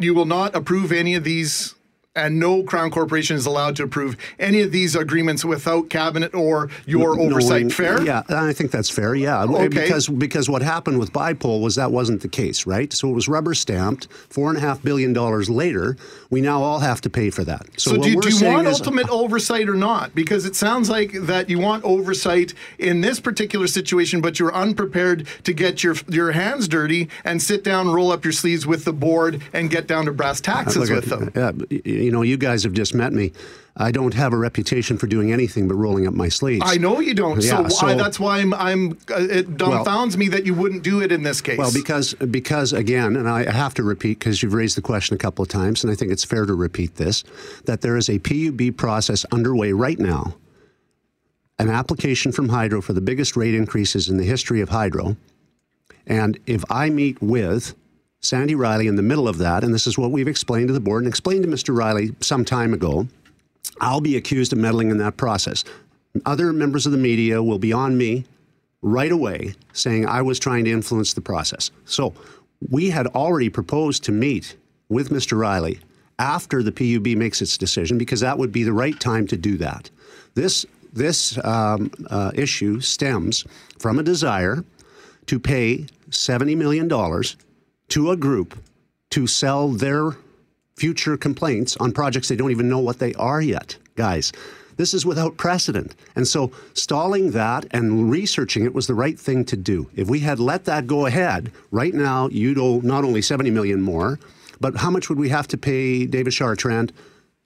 you will not approve any of these and no Crown Corporation is allowed to approve any of these agreements without cabinet or your knowing- oversight. Fair? Yeah, I think that's fair. Yeah, Okay. because because what happened with Bipole was that wasn't the case, right? So it was rubber stamped. Four and a half billion dollars later, we now all have to pay for that. So, what do, we're do you want is- ultimate oversight or not? Because it sounds like that you want oversight in this particular situation, but you're unprepared to get your your hands dirty and sit down, roll up your sleeves with the board, and get down to brass taxes Look, with them. uh, y- you know, you guys have just met me. I don't have a reputation for doing anything but rolling up my sleeves. I know you don't. Yeah, so, why, that's why I'm. I'm. Uh, it dumbfounds me that you wouldn't do it in this case. Well, because because again, and I have to repeat because you've raised the question a couple of times, and I think it's fair to repeat this: that there is a PUB process underway right now, an application from Hydro for the biggest rate increases in the history of Hydro, and if I meet with Sandy Riley in the middle of that, and this is what we've explained to the board and explained to Mr. Riley some time ago, I'll be accused of meddling in that process. Other members of the media will be on me right away saying I was trying to influence the process. So we had already proposed to meet with Mr. Riley after the PUB makes its decision because that would be the right time to do that. This this um, uh, issue stems from a desire to pay $70 million to a group to sell their future complaints on projects they don't even know what they are yet, guys. This is without precedent. And so stalling that and researching it was the right thing to do. If we had let that go ahead, right now you'd owe not only 70 million more, but how much would we have to pay David Chartrand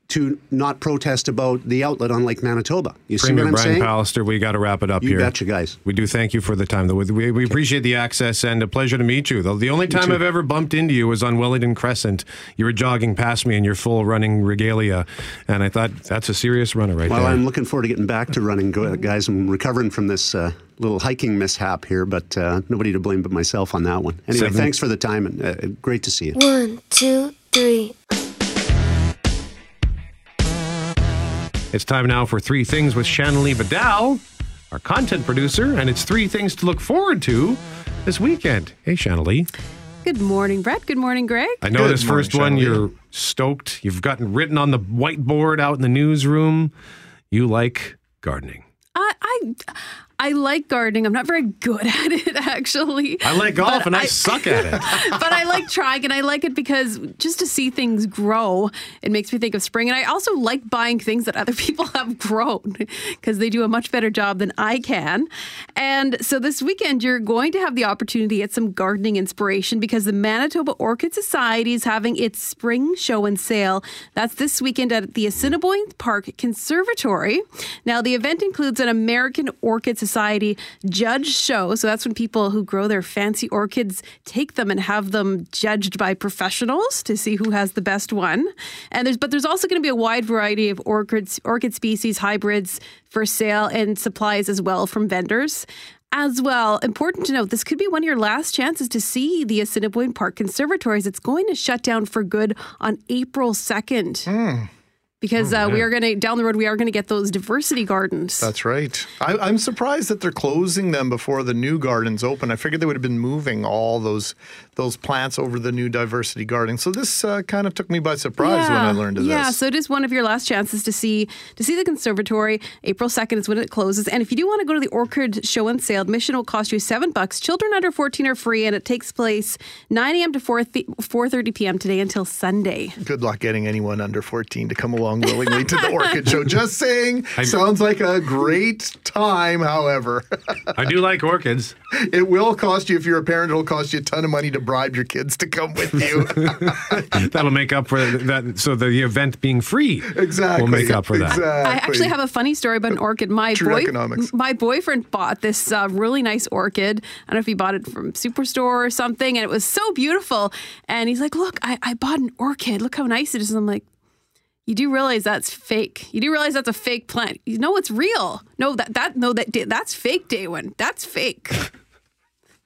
to not protest about the outlet on Lake Manitoba? You see what I'm Brian saying? Pallister, we got to wrap it up You here. betcha, guys. We do thank you for the time. though. We, we appreciate the access and a pleasure to meet you. The, the only time. I've ever bumped into you was on Wellington Crescent. You were jogging past me in your full running regalia, and I thought that's a serious runner right Well, there. Well, I'm looking forward to getting back to running, guys. I'm recovering from this uh, little hiking mishap here, but uh, nobody to blame but myself on that one. Anyway, Seven- thanks for the time and uh, great to see you. One, two, three. It's time now for Three Things with Shanley Vidal, our content producer, and it's three things to look forward to this weekend. Hey, Shanley. Good morning, Brett. Good morning, Greg. I know Good this morning, first one, Shanley. you're stoked. You've gotten written on the whiteboard out in the newsroom. You like gardening. I, I I like gardening. I'm not very good at it, actually. I like golf But and I, suck at it. but I like trying, and I like it because just to see things grow, it makes me think of spring. And I also like buying things that other people have grown because they do a much better job than I can. And so this weekend, you're going to have the opportunity at some gardening inspiration because the Manitoba Orchid Society is having its spring show and sale. That's this weekend at the Assiniboine Park Conservatory. Now, the event includes an American Orchid Society judge show. So that's when people who grow their fancy orchids take them and have them judged by professionals to see who has the best one. And there's but there's also going to be a wide variety of orchids, orchid species, hybrids for sale and supplies as well from vendors. As well, important to note, this could be one of your last chances to see the Assiniboine Park Conservatories. It's going to shut down for good on April 2nd. Because Oh, uh, we are going to, down the road, we are going to get those diversity gardens. That's right. I, I'm surprised that they're closing them before the new gardens open. I figured they would have been moving all those those plants over the new diversity garden. So this uh, kind of took me by surprise when I learned of yeah, this. so it is one of your last chances to see to see the conservatory. April second is when it closes, and if you do want to go to the orchid show and sale, admission will cost you seven bucks. Children under fourteen are free, and it takes place nine a.m. to four four thirty p.m. today until Sunday. Good luck getting anyone under 14 to come along willingly to the orchid show. Just saying, I- sounds like a great time. However, I do like orchids. It will cost you if you're a parent. It'll cost you a ton of money to bribe your kids to come with you. That'll make up for that. So the event being free Exactly. will make up for that. I actually have a funny story about an orchid. My True boy, economics. my boyfriend bought this uh, really nice orchid. I don't know if he bought it from Superstore or something, and it was so beautiful. And he's like, "Look, I, I bought an orchid. Look how nice it is." And I'm like, "You do realize that's fake? You do realize that's a fake plant? You know it's real? No, that that no that that's fake, Daywin. That's fake."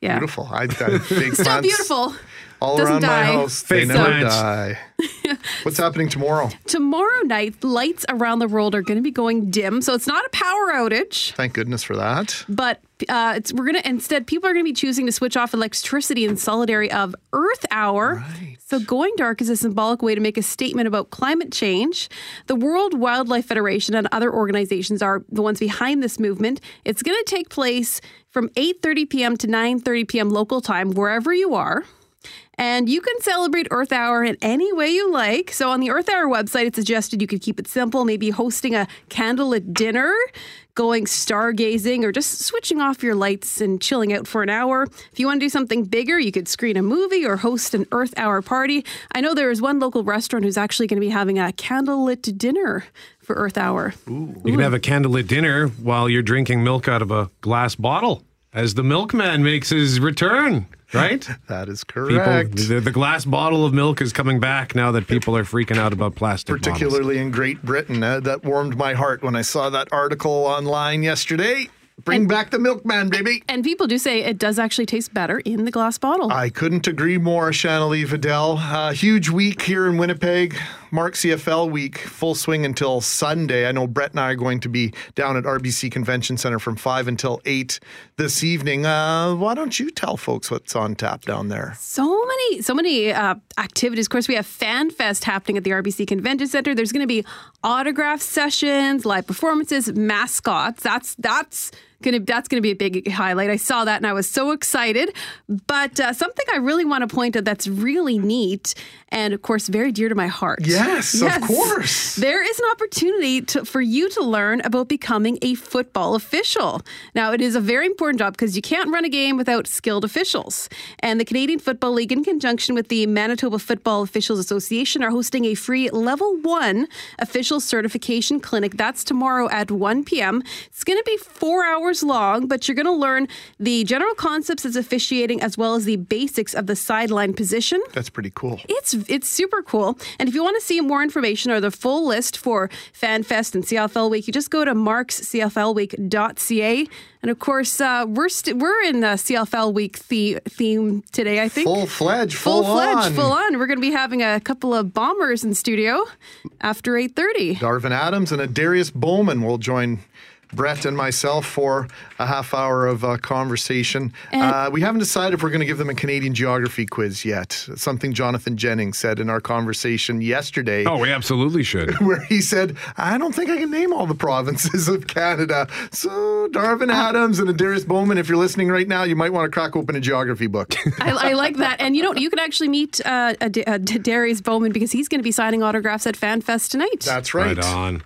Yeah. Beautiful. I, I big Still plants beautiful. all Doesn't around die. my house. Fake they never plants. die. What's happening tomorrow? Tomorrow night, lights around the world are going to be going dim, so it's not a power outage. Thank goodness for that. But uh, it's we're gonna instead people are gonna be choosing to switch off electricity in solidarity of Earth Hour. Right. So going dark is a symbolic way to make a statement about climate change. The World Wildlife Federation and other organizations are the ones behind this movement. It's gonna take place from 8:30 p.m. to 9:30 p.m. local time, wherever you are. And you can celebrate Earth Hour in any way you like. So on the Earth Hour website, it suggested you could keep it simple, maybe hosting a candlelit dinner, going stargazing, or just switching off your lights and chilling out for an hour. If you want to do something bigger, you could screen a movie or host an Earth Hour party. I know there is one local restaurant who's actually going to be having a candlelit dinner for Earth Hour. You can have a candlelit dinner while you're drinking milk out of a glass bottle as the milkman makes his return, right? That is People, correct. the, the glass bottle of milk is coming back now that people are freaking out about plastic bottles. Particularly in Great Britain. Uh, that warmed my heart when I saw that article online yesterday. Bring back the milkman, baby. And people do say it does actually taste better in the glass bottle. I couldn't agree more, Shanley Vidal. Uh, huge week here in Winnipeg. Mark CFL week, full swing until Sunday. I know Brett and I are going to be down at RBC Convention Center from 5 until 8 this evening. Uh, why don't you tell folks what's on tap down there? So many, so many uh, activities. Of course, we have Fan Fest happening at the RBC Convention Center. There's going to be autograph sessions, live performances, mascots. That's that's gonna that's gonna be a big highlight. I saw that and I was so excited. But uh, something I really want to point out that's really neat and of course very dear to my heart. Yes, of course. There is an opportunity to, for you to learn about becoming a football official. Now, it is a very important job because you can't run a game without skilled officials. And the Canadian Football League, in conjunction with the Manitoba Football Officials Association, are hosting a free level one official certification clinic. That's tomorrow at 1 p.m. It's going to be four hours long, but you're going to learn the general concepts of officiating as well as the basics of the sideline position. That's pretty cool. It's it's super cool. And if you want to see more information or the full list for FanFest and CFL Week, you just go to markscflweek.ca. And of course, uh, we're st- we're in the CFL Week the- theme today. I think Full fledged, full, fledged, on. full on. We're going to be having a couple of bombers in studio after eight thirty. Darvin Adams and Adarius Bowman will join Brett and myself for a half hour of uh, conversation. Uh, we haven't decided if we're going to give them a Canadian geography quiz yet. Something Jonathan Jennings said in our conversation yesterday. Oh, we absolutely should. Where he said, I don't think I can name all the provinces of Canada. So, Darvin Adams and Adarius Bowman, if you're listening right now, you might want to crack open a geography book. I, I like that, and you know you can actually meet uh, a, D- a D- Darius Bowman because he's going to be signing autographs at FanFest tonight. That's Right on.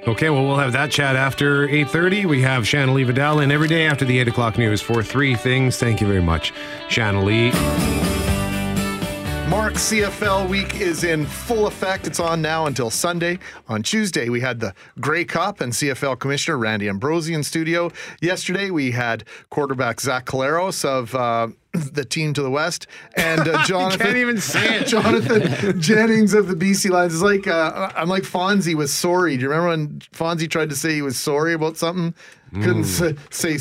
Okay, well, we'll have that chat after 8.30. We have Shanna Lee Vidal in every day after the 8 o'clock news for three things. Thank you very much, Shanna Lee. Mark CFL week is in full effect. It's on now until Sunday. On Tuesday, we had the Grey Cup and CFL Commissioner Randy Ambrosie in studio. Yesterday, we had quarterback Zach Collaros of. Uh, the team to the west and uh, Jonathan. can't even say it. Jonathan Jennings of the BC Lions. is like uh, I'm like Fonzie was sorry. Do you remember when Fonzie tried to say he was sorry about something? Couldn't Mm. say,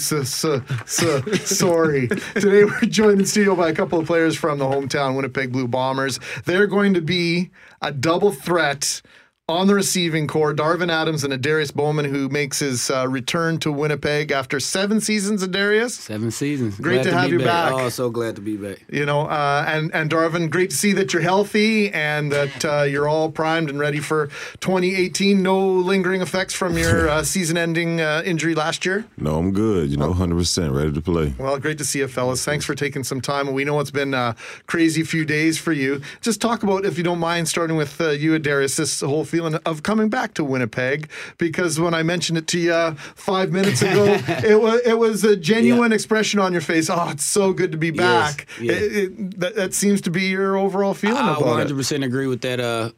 sorry. Today we're joined in studio by a couple of players from the hometown Winnipeg Blue Bombers. They're going to be a double threat on the receiving core. Darvin Adams and Adarius Bowman, who makes his uh, return to Winnipeg after seven seasons. Adarius, seven seasons. Great Glad to have you back. Oh, so glad to be back. You know, uh, and and Darvin, great to see that you're healthy and that uh, you're all primed and ready for 2018. No lingering effects from your uh, season-ending uh, injury last year. No, I'm good. You know, 100% ready to play. Well, great to see you, fellas. Thanks for taking some time. We know it's been a crazy few days for you. Just talk about, if you don't mind, starting with uh, you, Darius, this whole feeling of coming back to Winnipeg. Because when I mentioned it to you five minutes ago, it was it was a genuine expression on your face. Oh, it's so good to be Yes, back. yeah. It- it- that, that seems to be your overall feeling I about it. 100% agree with that. Uh,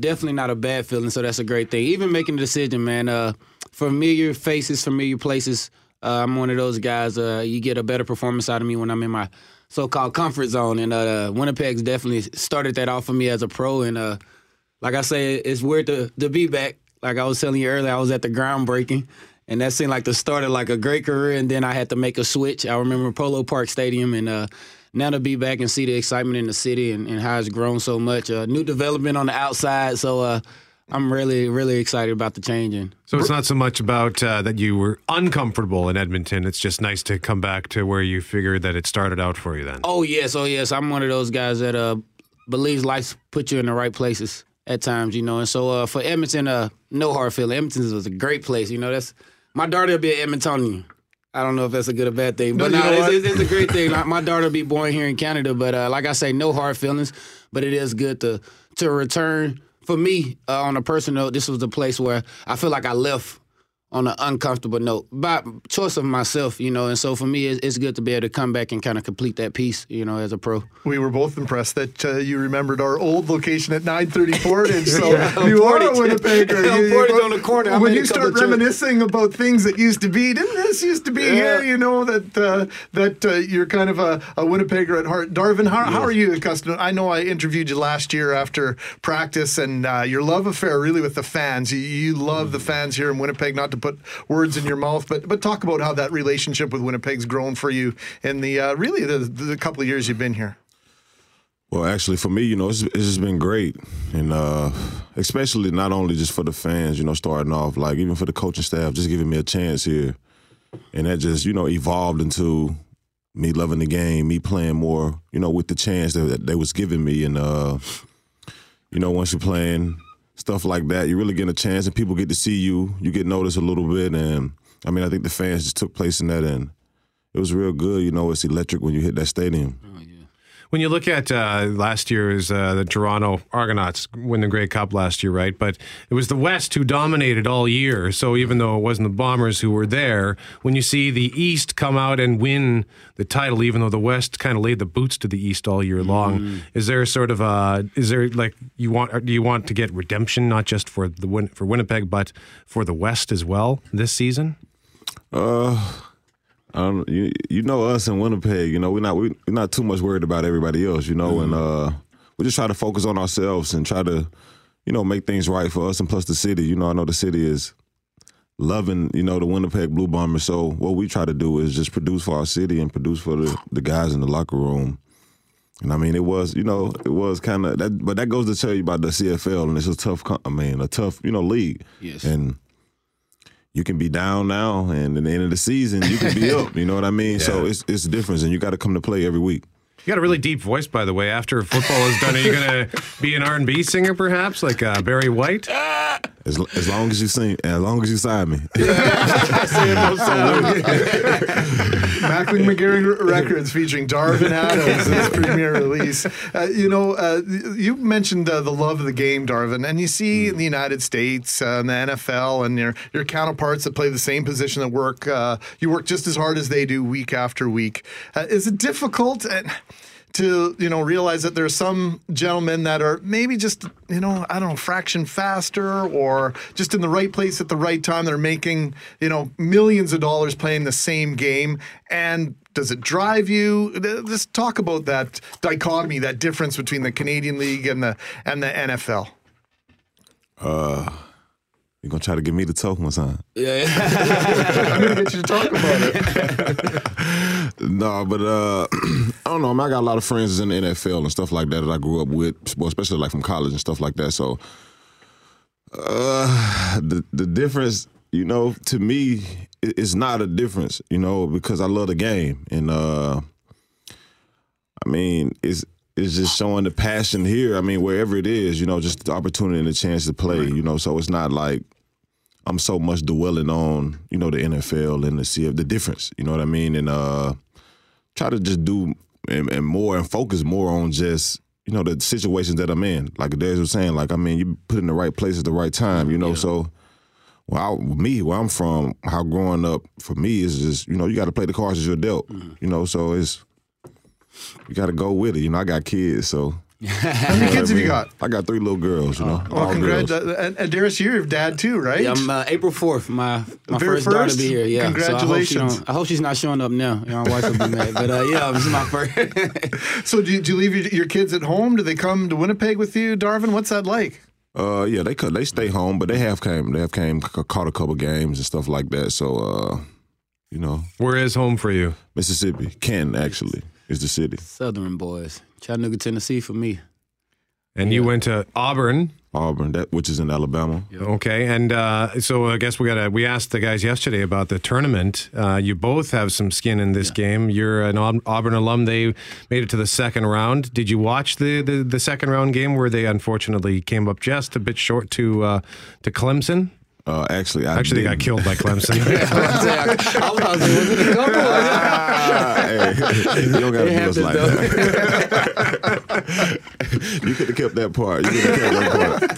definitely not a bad feeling, so that's a great thing. Even making a decision, man. Uh, familiar faces, familiar places. Uh, I'm one of those guys. Uh, you get a better performance out of me when I'm in my so-called comfort zone, and uh, Winnipeg's definitely started that off for me as a pro. And uh, like I say, it's weird to to be back. Like I was telling you earlier, I was at the groundbreaking. And that seemed like the start of like a great career, and then I had to make a switch. I remember Polo Park Stadium, and uh, now to be back and see the excitement in the city and, and how it's grown so much. Uh, new development on the outside, so uh, I'm really, really excited about the change. And So it's not so much about uh, that you were uncomfortable in Edmonton. It's just nice to come back to where you figured that it started out for you then. Oh yes, oh yes. I'm one of those guys that uh believes life put you in the right places at times, you know. And so uh for Edmonton, uh no hard feeling. Edmonton was a great place, you know. That's my daughter will be an Edmontonian. I don't know if that's a good or bad thing, but No, no, you know it's, it's, it's a great thing. Like, my daughter will be born here in Canada, but uh, like I say, no hard feelings. But it is good to to return. For me, uh, on a personal note, this was the place where I feel like I left on an uncomfortable note by choice of myself, you know. And so for me, it's, it's good to be able to come back and kind of complete that piece, you know, as a pro. We were both impressed that uh, you remembered our old location at 930 Portage. So Yeah, you are a. Winnipegger. Yeah, You- Portage on the corner. I When you start reminiscing about things that used to be, didn't this used to be Yeah. here? You know that uh, that uh, you're kind of a, a Winnipegger at heart. Darvin, how, how are you accustomed? I know I interviewed you last year after practice, and uh, your love affair really with the fans. You, you love the fans here in Winnipeg. Not to put words in your mouth, but but talk about how that relationship with Winnipeg's grown for you in the uh, really the, the couple of years you've been here. Well, actually, for me, you know, it's, it's just been great, and uh, especially not only just for the fans, you know, starting off, like even for the coaching staff, just giving me a chance here, and that just you know evolved into me loving the game, me playing more, you know, with the chance that, that they was giving me, and uh, you know, once you're playing stuff like that, you really get a chance, and people get to see you, you get noticed a little bit, and I mean, I think the fans just took place in that, and it was real good. You know, it's electric when you hit that stadium. Oh, When you look at uh, last year's uh, the Toronto Argonauts win the Grey Cup last year, right? But it was the West who dominated all year. So even though it wasn't the Bombers who were there, when you see the East come out and win the title, even though the West kind of laid the boots to the East all year long, is there sort of a is there like you want do you want to get redemption not just for the win, for Winnipeg but for the West as well this season? Uh, I don't. You, you know us in Winnipeg. You know we're not we, we're not too much worried about everybody else. You know, and uh, we just try to focus on ourselves and try to, you know, make things right for us and plus the city. You know, I know the city is loving you know the Winnipeg Blue Bombers. So what we try to do is just produce for our city and produce for the the guys in the locker room. And I mean, it was, you know, it was kind of that, but that goes to tell you about the CFL, and it's a tough, I mean, a tough, you know, league. Yes. And you can be down now, and at the end of the season, you can be up. You know what I mean? So it's it's a difference, and you got to come to play every week. You got a really deep voice, by the way. After football is done, are you going to be an R and B singer, perhaps, like uh, Barry White? As, as long as you sing, as long as you sign me. Mackling McGarry Records featuring Darvin Adams, in his premiere release. Uh, you know, uh, you mentioned uh, the love of the game, Darvin, and you see in the United States uh, and the NFL and your your counterparts that play the same position that work. Uh, you work just as hard as they do week after week. Uh, is it difficult? And, to you know realize that there's some gentlemen that are maybe just you know I don't know fraction faster or just in the right place at the right time. They're making you know millions of dollars playing the same game and. Does it drive you? Just talk about that dichotomy, that difference between the Canadian League and the and the NFL. Uh, you gonna try to get me to talk one time? Yeah, I'm gonna get you to talk about it. no, but uh, I don't know. I, mean, I got a lot of friends in the NFL and stuff like that that I grew up with, well, especially like from college and stuff like that. So, uh, the the difference, you know, to me, it, it's not a difference, you know, because I love the game, and uh, I mean, it's it's just showing the passion here. I mean, wherever it is, you know, just the opportunity and the chance to play, you know. So it's not like I'm so much dwelling on, you know, the NFL and the CF, the difference, you know what I mean? And uh try to just do and, and more and focus more on just, you know, the situations that I'm in. Like Dez was saying, like, I mean, you put in the right place at the right time, you know, so well, I, me, where I'm from, how growing up for me is just, you know, you got to play the cards as you're dealt, you know, so it's, you got to go with it. You know, I got kids, so. How many kids have you got? I got three little girls, you know. Well, all congrats. Uh, and, and Darius, you're dad too, right? Yeah, I'm uh, April 4th. My my Very first, daughter first? be here. Yeah, So I, hope Congratulations. I hope she's not showing up now. You know, my wife will be mad. But uh, yeah, this is my first. so do you, do you leave your, your kids at home? Do they come to Winnipeg with you, Darvin? What's that like? Uh, yeah, they could. They stay home, but they have came. They have came c- caught a couple games and stuff like that. So, uh, you know, where is home for you? Mississippi, Canton actually is the city. Southern boys, Chattanooga, Tennessee for me. And you went to Auburn. Auburn, that which is in Alabama. Okay, and uh, so I guess we got to. We asked the guys yesterday about the tournament. Uh, you both have some skin in this game. You're an Auburn alum. They made it to the second round. Did you watch the, the, the second round game where they unfortunately came up just a bit short to uh, to Clemson? Uh, actually, I actually they got didn't. killed by Clemson. hey, you don't got to It do us like that. you could have kept that part. You could have kept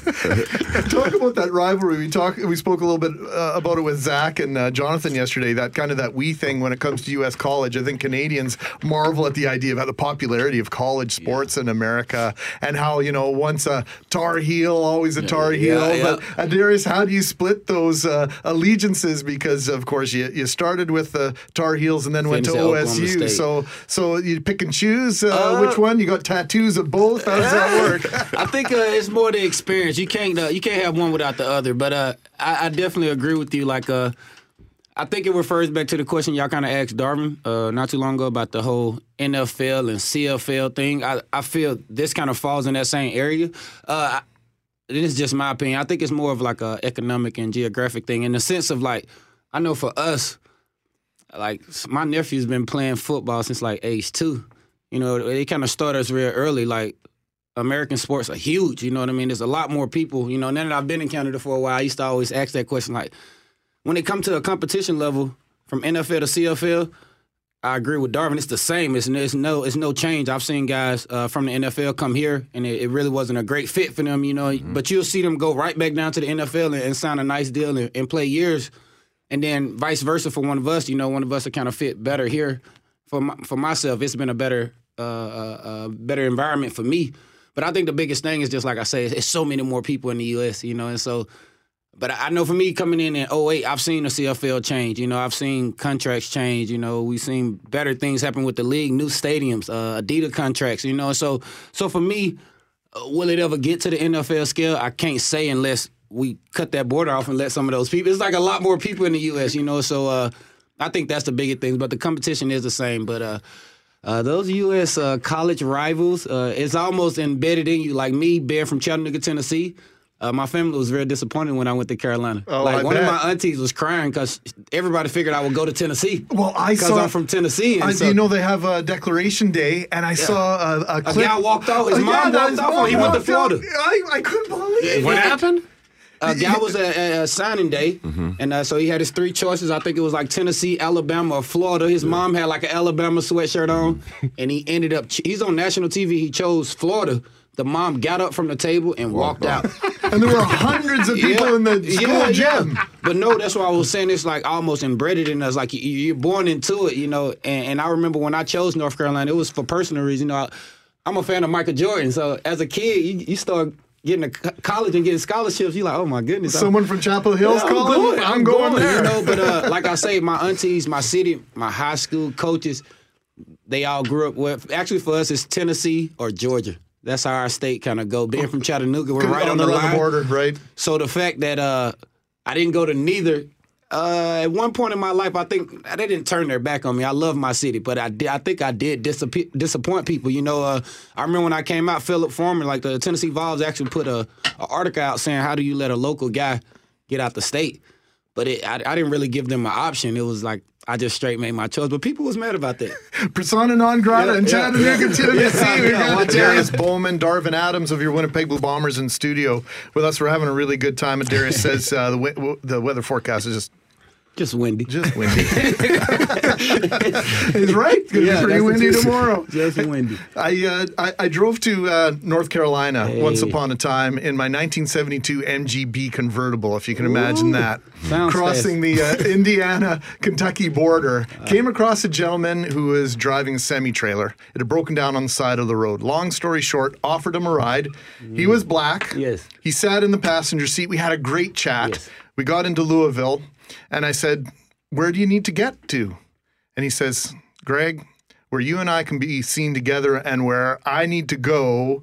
that part. talk about that rivalry. We talk. We spoke a little bit uh, about it with Zach and uh, Jonathan yesterday. That kind of that we thing when it comes to U.S. college. I think Canadians marvel at the idea of how the popularity of college sports in America and how you know once a Tar Heel, always a Tar Heel. yeah, yeah. But Darius, how do you split those uh, allegiances? Because of course you you started with the Tar Heels and then went to Finished at Oklahoma OSU. So so you pick and choose uh, Uh, which one. You got tattoos of both. How does that work? I think uh, it's more the experience. You can't uh, you can't have one without the other. But uh, I, I definitely agree with you. Like uh, I think it refers back to the question y'all kind of asked Darvin uh, not too long ago about the whole NFL and CFL thing. I, I feel this kind of falls in that same area. Uh, this is just my opinion. I think it's more of like a economic and geographic thing in the sense of like I know for us, like my nephew's been playing football since like age two. You know, they kind of started us real early. Like American sports are huge. You know what I mean? There's a lot more people. You know, now that I've been in Canada for a while, I used to always ask that question. Like, when it comes to a competition level from NFL to CFL, I agree with Darvin. It's the same. It's, it's no it's no change. I've seen guys uh, from the NFL come here, and it, it really wasn't a great fit for them. You know, but you'll see them go right back down to the NFL and, and sign a nice deal and, and play years, and then vice versa for one of us. You know, one of us will kind of fit better here. For my, for myself, it's been a better uh, uh, uh, better environment for me. But I think the biggest thing is just like I say, it's, it's so many more people in the U.S. You know, and so. But I know for me coming in in 08, I've seen the CFL change. You know, I've seen contracts change. You know, we've seen better things happen with the league, new stadiums, uh, Adidas contracts. You know, so so for me, uh, will it ever get to the NFL scale? I can't say unless we cut that border off and let some of those people. It's like a lot more people in the U.S. You know, so uh, I think that's the biggest thing. But the competition is the same. But uh, uh, those U.S. Uh, college rivals, uh, it's almost embedded in you. Like me, being from Chattanooga, Tennessee. Uh, my family was very disappointed when I went to Carolina. Oh, like I one bet. of my aunties was crying because everybody figured I would go to Tennessee. Well, I because saw I'm from Tennessee. And I, so, you know they have a Declaration Day, and I saw a, a A clip. guy walked out. His Uh, mom that walked his off mom on- he went to. Florida. I, I couldn't believe What it. happened? A guy was at a, a signing day, Mm-hmm. and uh, so he had his three choices. I think it was like Tennessee, Alabama, or Florida. His mom had like an Alabama sweatshirt on, Mm-hmm. and he ended up. He's on national TV. He chose Florida The mom got up from the table and walked out. and there were hundreds of people in the school gym. But no, that's why I was saying it's like almost embedded in us. Like you, you're born into it, you know. And, and I remember when I chose North Carolina, it was for personal reasons. You know, I, I'm a fan of Michael Jordan. So as a kid, you, you start getting to college and getting scholarships. You're like, oh my goodness. I'm- Someone from Chapel Hills Yeah, I'm calling? going, I'm going there. You know, but uh, like I say, my aunties, my city, my high school coaches, they all grew up with. Actually, for us, it's Tennessee or Georgia. That's how our state kind of go. Being from Chattanooga, we're right on, the, around line. border, right? So the fact that uh, I didn't go to neither. Uh, at one point in my life, I think they didn't turn their back on me. I love my city, but I did. I think I did disapp- disappoint people. You know, uh, I remember when I came out, Phillip Fulmer, like the Tennessee Vols, actually put a, a article out saying, "How do you let a local guy get out the state?" But it, I, I didn't really give them an option. It was like I just straight made my choice. But people was mad about that. Persona non grata Yeah, in yeah, Chattanooga, yeah. Tennessee. Yeah, we yeah, got Darius. Bowman, Darvin Adams of your Winnipeg Blue Bombers in studio with us. We're having a really good time. And Darius says uh, the, we- the weather forecast is just just windy. Just windy. He's right. It's going to Yeah, be pretty windy truth. tomorrow. Just windy. I, uh, I I drove to uh, North Carolina Hey. once upon a time in my 1972 MGB convertible, if you can imagine Ooh. that. Sounds Crossing the uh, Indiana Kentucky border, came across a gentleman who was driving a semi trailer. It had broken down on the side of the road. Long story short, offered him a ride. He was black. Yes. He sat in the passenger seat. We had a great chat. Yes. We got into Louisville, and I said, Where do you need to get to? And he says, Greg, where you and I can be seen together and where I need to go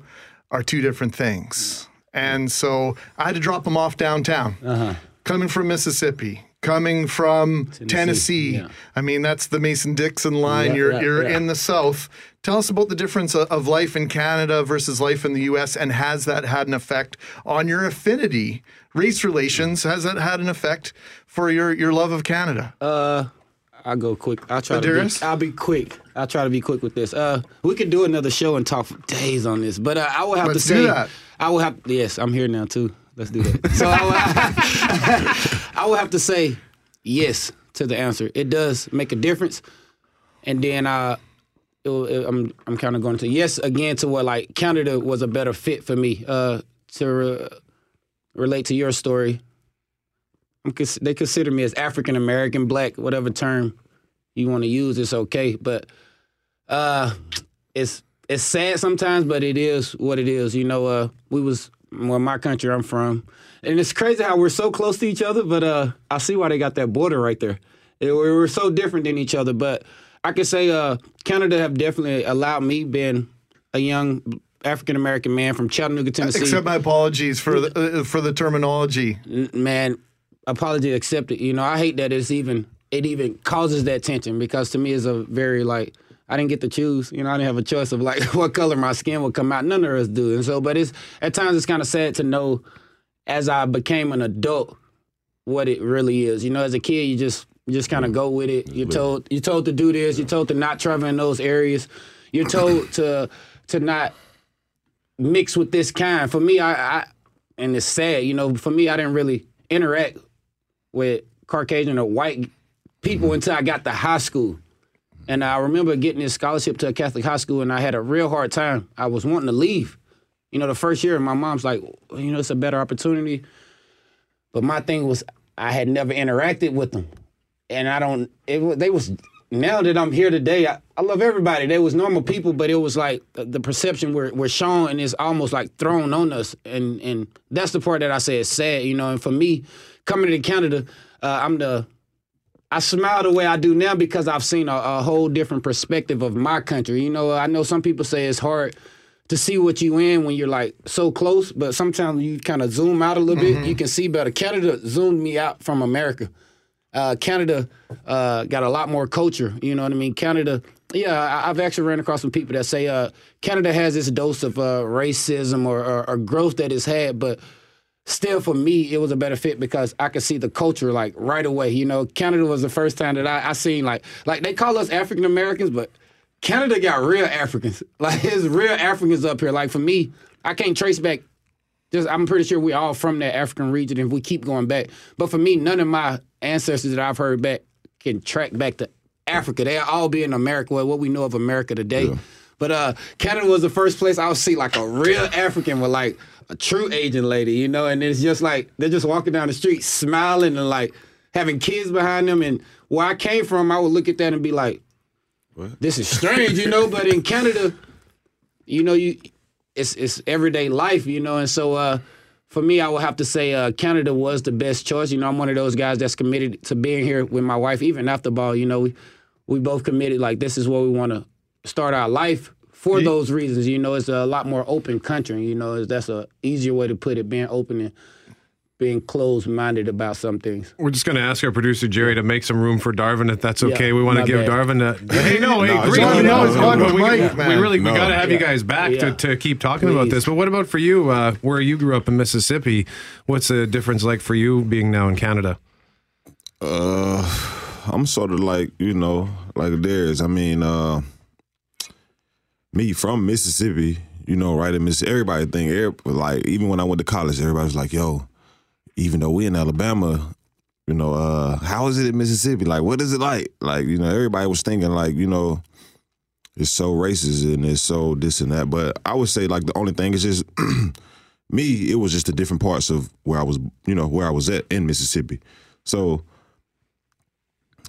are two different things. And so I had to drop him off downtown. Uh-huh. Coming from Mississippi, coming from Tennessee. I mean, that's the Mason Dixon line. Yeah, you're yeah, you're yeah. in the South. Tell us about the difference of life in Canada versus life in the US and has that had an effect on your affinity? Race relations, has that had an effect for your, your love of Canada? Uh, I'll go quick. I'll try to Adarius? be, I'll be quick. I'll try to be quick with this. Uh, we could do another show and talk for days on this, but uh, I will have Let's to say, that. I will have. Yes, I'm here now too. Let's do that. So I will, I will have to say yes to the answer. It does make a difference, and then uh, it, it- I'm I'm kind of going to yes again to what like Canada was a better fit for me. Uh, to relate to your story, cons- they consider me as African American, black, whatever term you want to use, it's okay. But uh, it's it's sad sometimes, but it is what it is. You know, uh, we was well, my country I'm from, and it's crazy how we're so close to each other. But uh, I see why they got that border right there. It- we're so different than each other, but I can say uh, Canada have definitely allowed me being a young African American man from Chattanooga, Tennessee. Accept my apologies for the, uh, for the terminology. Man, apology accepted. You know, I hate that it's even it even causes that tension because to me it's a very like I didn't get to choose. You know, I didn't have a choice of like what color my skin would come out. None of us do. And so, but it's at times it's kind of sad to know as I became an adult what it really is. You know, as a kid, you just you just kind of go with it. You're told you're told to do this. You're told to not travel in those areas. You're told to to not mix with this kind. For me, I, I and it's sad, you know. For me, I didn't really interact with Caucasian or white people mm-hmm. until I got to high school. And I remember getting this scholarship to a Catholic high school, and I had a real hard time. I was wanting to leave. You know, the first year, my mom's like, you know, it's a better opportunity. But my thing was, I had never interacted with them, and I don't. It they was now that I'm here today. I, I love everybody. They was normal people, but it was like the, the perception we're, we're shown, and it's almost like thrown on us, and and that's the part that I say is sad. You know, and for me, coming to Canada, uh, I'm the I smile the way I do now because I've seen a, a whole different perspective of my country. You know, I know some people say it's hard to see what you in when you're like so close, but sometimes you kind of zoom out a little bit, you can see better. Canada zoomed me out from America. Uh, Canada uh, got a lot more culture. You know what I mean? Canada, yeah, I, I've actually ran across some people that say uh, Canada has this dose of uh, racism or, or, or growth that it's had, but still for me it was a better fit because I could see the culture like right away. You know, Canada was the first time that I, I seen like like they call us African Americans, but Canada got real Africans. Like there's real Africans up here. Like for me, I can't trace back. Just I'm pretty sure we're all from that African region if we keep going back. But for me, none of my ancestors that I've heard back can track back to Africa. They all be in America, well, what we know of America today. But uh, Canada was the first place I would see like a real African with like a true Asian lady, you know, and it's just like they're just walking down the street smiling and like having kids behind them. And where I came from, I would look at that and be like, this is strange, you know. But in Canada, you know, you it's it's everyday life, you know, and so uh, for me, I would have to say uh, Canada was the best choice. You know, I'm one of those guys that's committed to being here with my wife, even after ball. You know, we we both committed like this is where we want to start our life for those reasons. You know, it's a lot more open country. You know, that's a easier way to put it, being open and being closed minded about some things. We're just going to ask our producer Jerry to make some room for Darvin, if that's Yeah, okay. we want to give bad. Darvin a. Hey, no, hey, No, great. fine. you know, No, it's fine with we, Mike, we man. really we got to have you guys back Yeah. to, to keep talking about this. But what about for you, uh, where you grew up in Mississippi? What's the difference like for you being now in Canada? Uh, I'm sort of like you know, like theirs. I mean, uh, me from Mississippi, you know, right in Mississippi. Everybody think, like, even when I went to college, everybody was like, "Yo, even though we in Alabama, you know, uh, how is it in Mississippi? Like, what is it like? Like, you know, everybody was thinking like, you know, it's so racist and it's so this and that. But I would say like the only thing is just me. It was just the different parts of where I was, you know, where I was at in Mississippi. So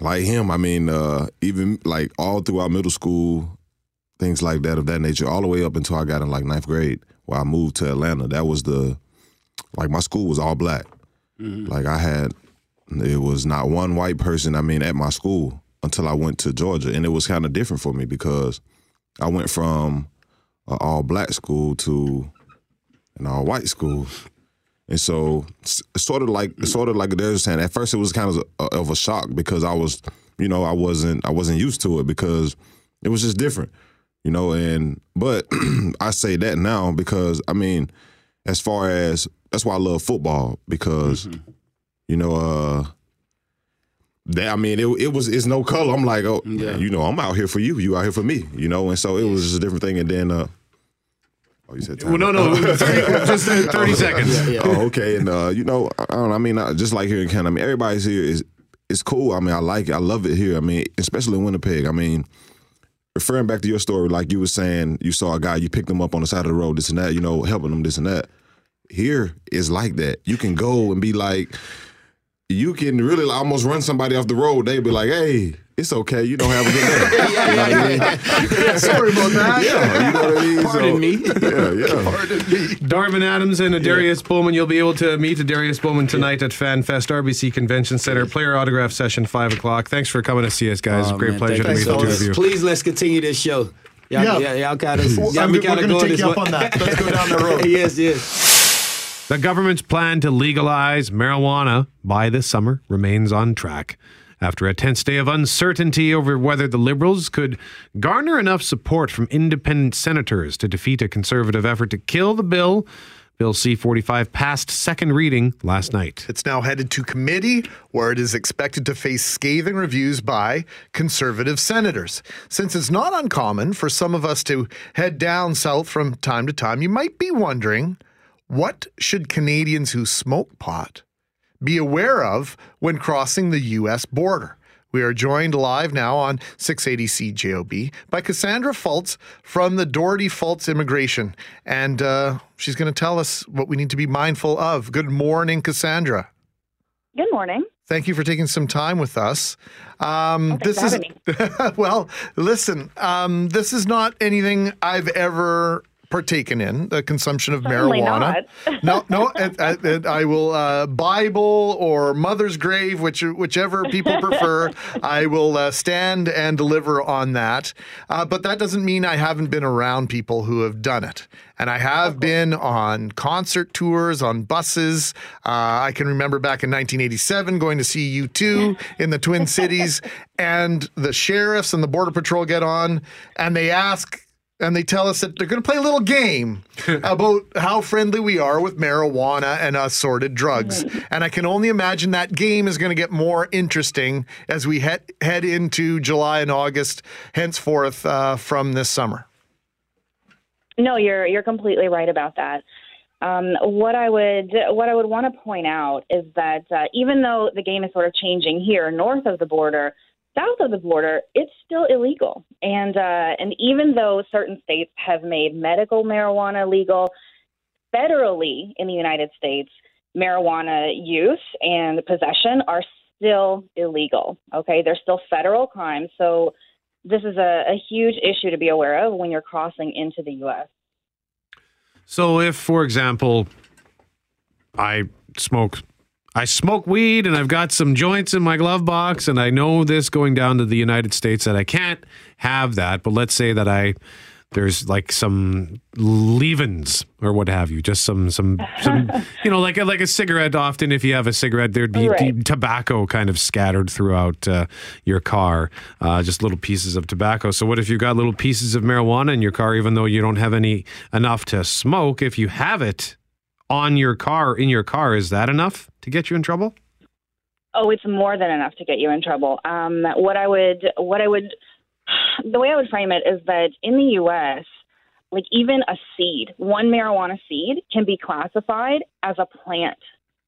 like him, I mean, uh, even like all throughout middle school, things like that of that nature, all the way up until I got in like ninth grade, where I moved to Atlanta. That was the like my school was all black. Mm-hmm. Like I had, it was not one white person. I mean, at my school until I went to Georgia, and it was kind of different for me because I went from an all black school to an all white school. And so sort of like sort of like they're saying. At first, it was kind of a, of a shock because I was, you know, I wasn't I wasn't used to it because it was just different, you know. And but I say that now because I mean, as far as that's why I love football because, you know, uh, that I mean, it, it was it's no color. I'm like, oh, yeah. you know, I'm out here for you. You out here for me, you know. And so it was just a different thing. And then, uh, oh, you said time Well, no, no, 30 just, uh, 30 seconds. Yeah, yeah. Oh, okay. And uh, you know, I don't. I mean, I, just like here in Canada, I mean, everybody's here is it's cool. I mean, I like it. I love it here. I mean, especially in Winnipeg. I mean, referring back to your story, like you were saying, you saw a guy, you picked him up on the side of the road, this and that, you know, helping him, this and that. Here is like that. You can go and be like, you can really almost run somebody off the road. They be like, hey, it's okay. You don't have a good day. You know what I mean? Sorry about that. Yeah, you know what I mean? Pardon So- me. Yeah, yeah. Darvin Adams and Adarius Bowman. You'll be able to meet Adarius Bowman tonight at FanFest RBC Convention Center. Player autograph session, 5 o'clock. Thanks for coming to see us, guys. Oh, Great man, pleasure to meet you the two of you. Please let's continue this show. Y'all, Yeah. yeah. y'all got us. Well, Y'all I'm we we're gotta gonna go take this you up way. on that. Let's go down that road. yes, yes. The government's plan to legalize marijuana by this summer remains on track. After a tense day of uncertainty over whether the Liberals could garner enough support from independent senators to defeat a conservative effort to kill the bill, Bill C 45 passed second reading last night. It's now headed to committee where it is expected to face scathing reviews by conservative senators. Since it's not uncommon for some of us to head down south from time to time, you might be wondering what should Canadians who smoke pot be aware of when crossing the U.S. border? We are joined live now on 680 CJOB by Cassandra Fultz from the Doherty Fultz Immigration. And uh, she's going to tell us what we need to be mindful of. Good morning, Cassandra. Good morning. Thank you for taking some time with us. Um, thanks this is well. Listen, um, this is not anything I've ever partaken in. The consumption of Certainly marijuana. no, no. and I will uh, Bible or Mother's Grave, which whichever people prefer. I will uh, stand and deliver on that. Uh, but that doesn't mean I haven't been around people who have done it. And I have been on concert tours, on buses. Uh, I can remember back in 1987 going to see U2 in the Twin Cities, and the sheriffs and the Border Patrol get on and they ask and they tell us that they're going to play a little game about how friendly we are with marijuana and assorted drugs. And I can only imagine that game is going to get more interesting as we head head into July and August, henceforth uh, from this summer. No, you're you're completely right about that. Um, what I would what I would want to point out is that uh, even though the game is sort of changing here north of the border, south of the border, it's still illegal. And uh, and even though certain states have made medical marijuana legal, federally in the United States, marijuana use and possession are still illegal. Okay, they're still federal crimes. So this is a, a huge issue to be aware of when you're crossing into the U.S. So, if, for example, I smoke, I smoke weed, and I've got some joints in my glove box, and I know this going down to the United States that I can't have that. But let's say that I there's like some leavings or what have you, just some some some you know like a, like a cigarette. Often, if you have a cigarette, there'd be Right. tobacco kind of scattered throughout uh, your car, uh, just little pieces of tobacco. So, what if you've got little pieces of marijuana in your car, even though you don't have any enough to smoke? If you have it on your car in your car, is that enough to get you in trouble? Oh, it's more than enough to get you in trouble. Um, what I would, what I would, the way I would frame it is that in the U.S., like even a seed, one marijuana seed can be classified as a plant.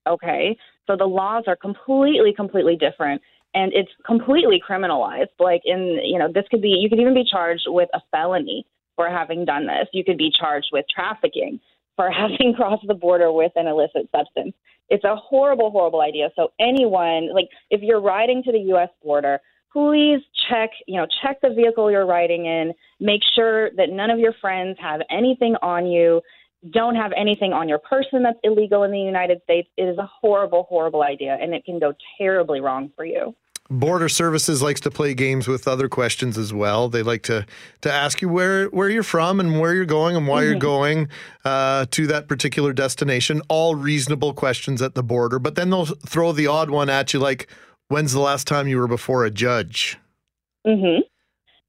Okay, so the laws are completely, completely different, and it's completely criminalized. Like in, you know, this could be, you could even be charged with a felony for having done this. You could be charged with trafficking for having crossed the border with an illicit substance. It's a horrible, horrible idea. So anyone, like if you're riding to the U.S. border, please check, you know, check the vehicle you're riding in. Make sure that none of your friends have anything on you. Don't have anything on your person that's illegal in the United States. It is a horrible, horrible idea, and it can go terribly wrong for you. Border Services likes to play games with other questions as well. They like to to ask you where where you're from and where you're going and why you're Mhm. going uh, to that particular destination. All reasonable questions at the border, but then they'll throw the odd one at you, like, "When's the last time you were before a judge?" hmm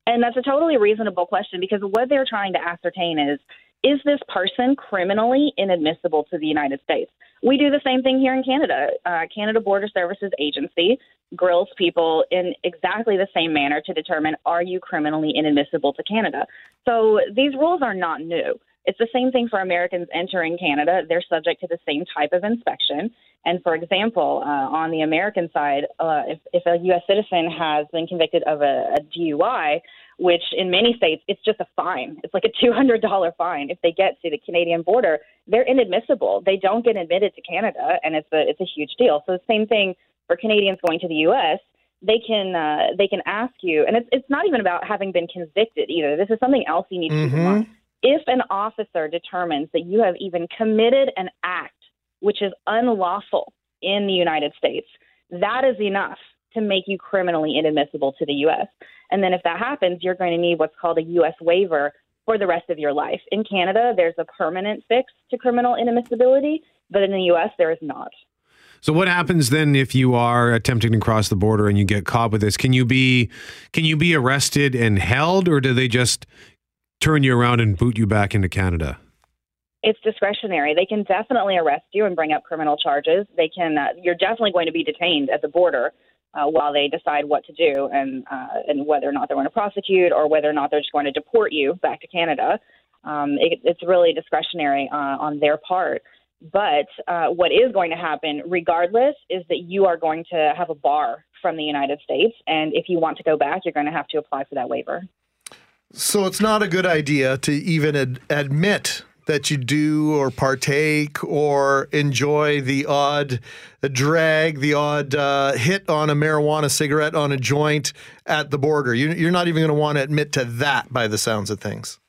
And that's a totally reasonable question because what they're trying to ascertain is is this person criminally inadmissible to the United States? We do the same thing here in Canada. Uh, Canada Border Services Agency grills people in exactly the same manner to determine are you criminally inadmissible to Canada. So these rules are not new. It's the same thing for Americans entering Canada. They're subject to the same type of inspection. And for example, uh, on the American side, uh, if, if a U.S. citizen has been convicted of a, a DUI, which in many states it's just a fine, it's like a $200 fine. If they get to the Canadian border, they're inadmissible. They don't get admitted to Canada, and it's a it's a huge deal. So the same thing for Canadians going to the U.S. They can uh, they can ask you, and it's it's not even about having been convicted either. This is something else you need to keep in mind if an officer determines that you have even committed an act which is unlawful in the United States, that is enough to make you criminally inadmissible to the U.S. And then if that happens, you're going to need what's called a U.S. waiver for the rest of your life. In Canada, there's a permanent fix to criminal inadmissibility, but in the U.S., there is not. So what happens then if you are attempting to cross the border and you get caught with this? Can you be can you be arrested and held or do they just turn you around and boot you back into Canada? it's discretionary. They can definitely arrest you and bring up criminal charges. They can. Uh, you're definitely going to be detained at the border uh, while they decide what to do and uh, and whether or not they're going to prosecute or whether or not they're just going to deport you back to Canada. Um, it, it's really discretionary uh, on their part. But uh, what is going to happen, regardless, is that you are going to have a bar from the United States, and if you want to go back, you're going to have to apply for that waiver. So it's not a good idea to even ad- admit that you do or partake or enjoy the odd drag, the odd uh, hit on a marijuana cigarette on a joint at the border. You, you're not even going to want to admit to that by the sounds of things.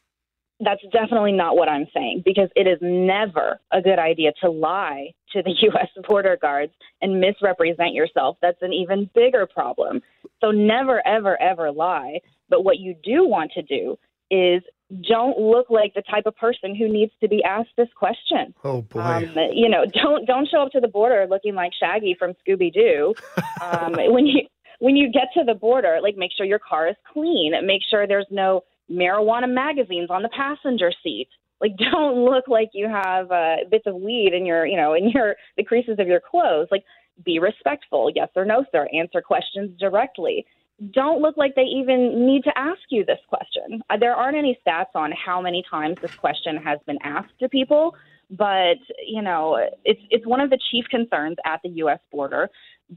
That's definitely not what I'm saying because it is never a good idea to lie to the U.S. border guards and misrepresent yourself. That's an even bigger problem. So never, ever, ever lie. But what you do want to do is don't look like the type of person who needs to be asked this question. Oh boy. Um, you know, don't don't show up to the border looking like Shaggy from Scooby Doo. Um, when you when you get to the border, like make sure your car is clean. Make sure there's no marijuana magazines on the passenger seat. Like, don't look like you have uh, bits of weed in your, you know, in your the creases of your clothes. Like, be respectful. Yes or no, sir. Answer questions directly. Don't look like they even need to ask you this question. Uh, there aren't any stats on how many times this question has been asked to people, but you know, it's it's one of the chief concerns at the U.S. border.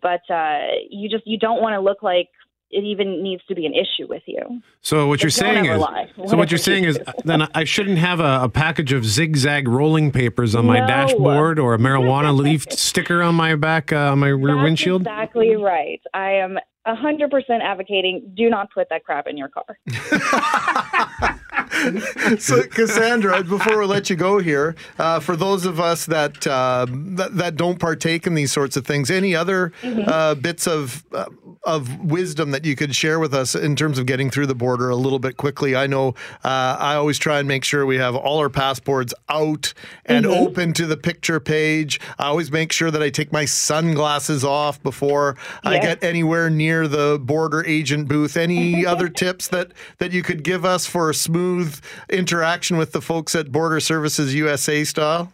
But uh, you just you don't want to look like it even needs to be an issue with you. So what you're saying is, so what you're saying is, then I shouldn't have a, a package of zigzag rolling papers on my No. dashboard or a marijuana leaf sticker on my back, uh, on my rear That's windshield. exactly right. I am 100% advocating do not put that crap in your car. so Cassandra, before we let you go here, uh, for those of us that, uh, that that don't partake in these sorts of things, any other Mhm. uh, bits of uh, of wisdom that you could share with us in terms of getting through the border a little bit quickly? I know uh, I always try and make sure we have all our passports out and Mhm. open to the picture page. I always make sure that I take my sunglasses off before I get anywhere near the border agent booth. Any other tips that that you could give us for a smooth interaction with the folks at Border Services USA style?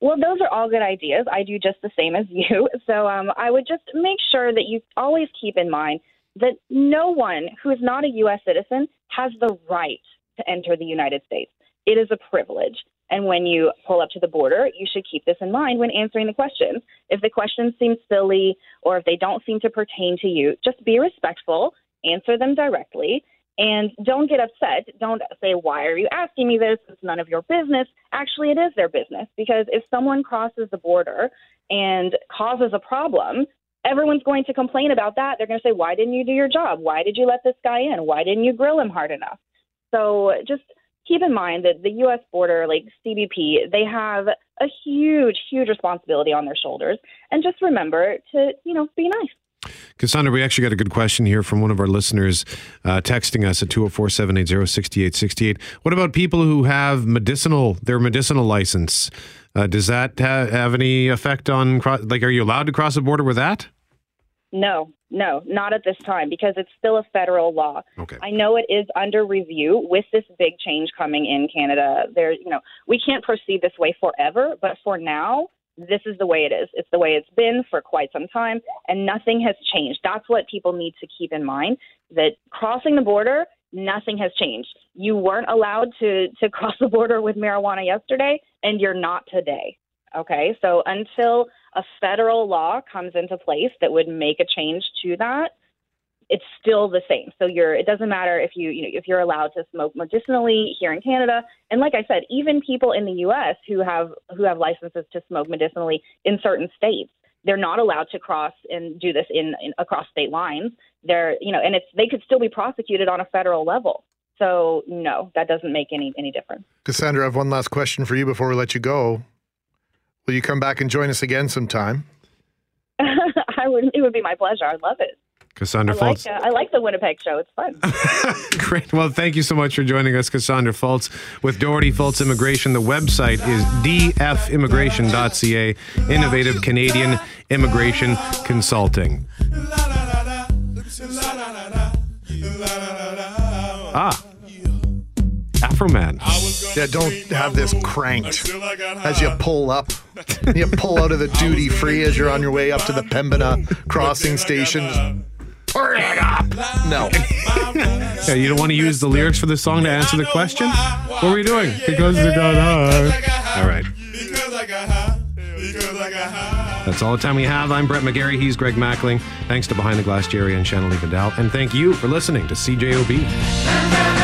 Well, those are all good ideas. I do just the same as you. So um, I would just make sure that you always keep in mind that no one who is not a U.S. citizen has the right to enter the United States. It is a privilege. And when you pull up to the border, you should keep this in mind when answering the questions. If the questions seem silly or if they don't seem to pertain to you, just be respectful, answer them directly, and don't get upset. Don't say, Why are you asking me this? It's none of your business. Actually, it is their business because if someone crosses the border and causes a problem, everyone's going to complain about that. They're going to say, Why didn't you do your job? Why did you let this guy in? Why didn't you grill him hard enough? So just keep in mind that the U.S. border, like CBP, they have a huge, huge responsibility on their shoulders. And just remember to, you know, be nice. Cassandra, we actually got a good question here from one of our listeners uh, texting us at 204 780 6868. What about people who have medicinal, their medicinal license? Uh, does that ha- have any effect on, like, are you allowed to cross the border with that? No, no, not at this time because it's still a federal law. Okay. I know it is under review with this big change coming in Canada. There, you know, we can't proceed this way forever, but for now, this is the way it is. It's the way it's been for quite some time, and nothing has changed. That's what people need to keep in mind that crossing the border, nothing has changed. You weren't allowed to, to cross the border with marijuana yesterday, and you're not today. Okay, so until a federal law comes into place that would make a change to that, it's still the same. So you're it doesn't matter if you you know if you're allowed to smoke medicinally here in Canada and like I said even people in the US who have who have licenses to smoke medicinally in certain states they're not allowed to cross and do this in, in across state lines. They're you know and it's they could still be prosecuted on a federal level. So no, that doesn't make any any difference. Cassandra, I have one last question for you before we let you go. Will you come back and join us again sometime? I would it would be my pleasure. I'd love it. Cassandra I like uh, I like the Winnipeg show. It's fun. Great. Well, thank you so much for joining us, Cassandra Fultz with Doherty Fultz Immigration. The website is dfimmigration.ca, innovative Canadian immigration consulting. Ah, Afroman. Yeah, don't have this cranked as you pull up. you pull out of the duty free as you're on your way up to the Pembina crossing station. Turn it up. No. Yeah, you don't want to use the lyrics for the song to answer the question? What were you doing? Because they got high. All right. That's all the time we have. I'm Brett McGarry. He's Greg Mackling. Thanks to Behind the Glass Jerry and Shannon Vidal. And thank you for listening to CJOB.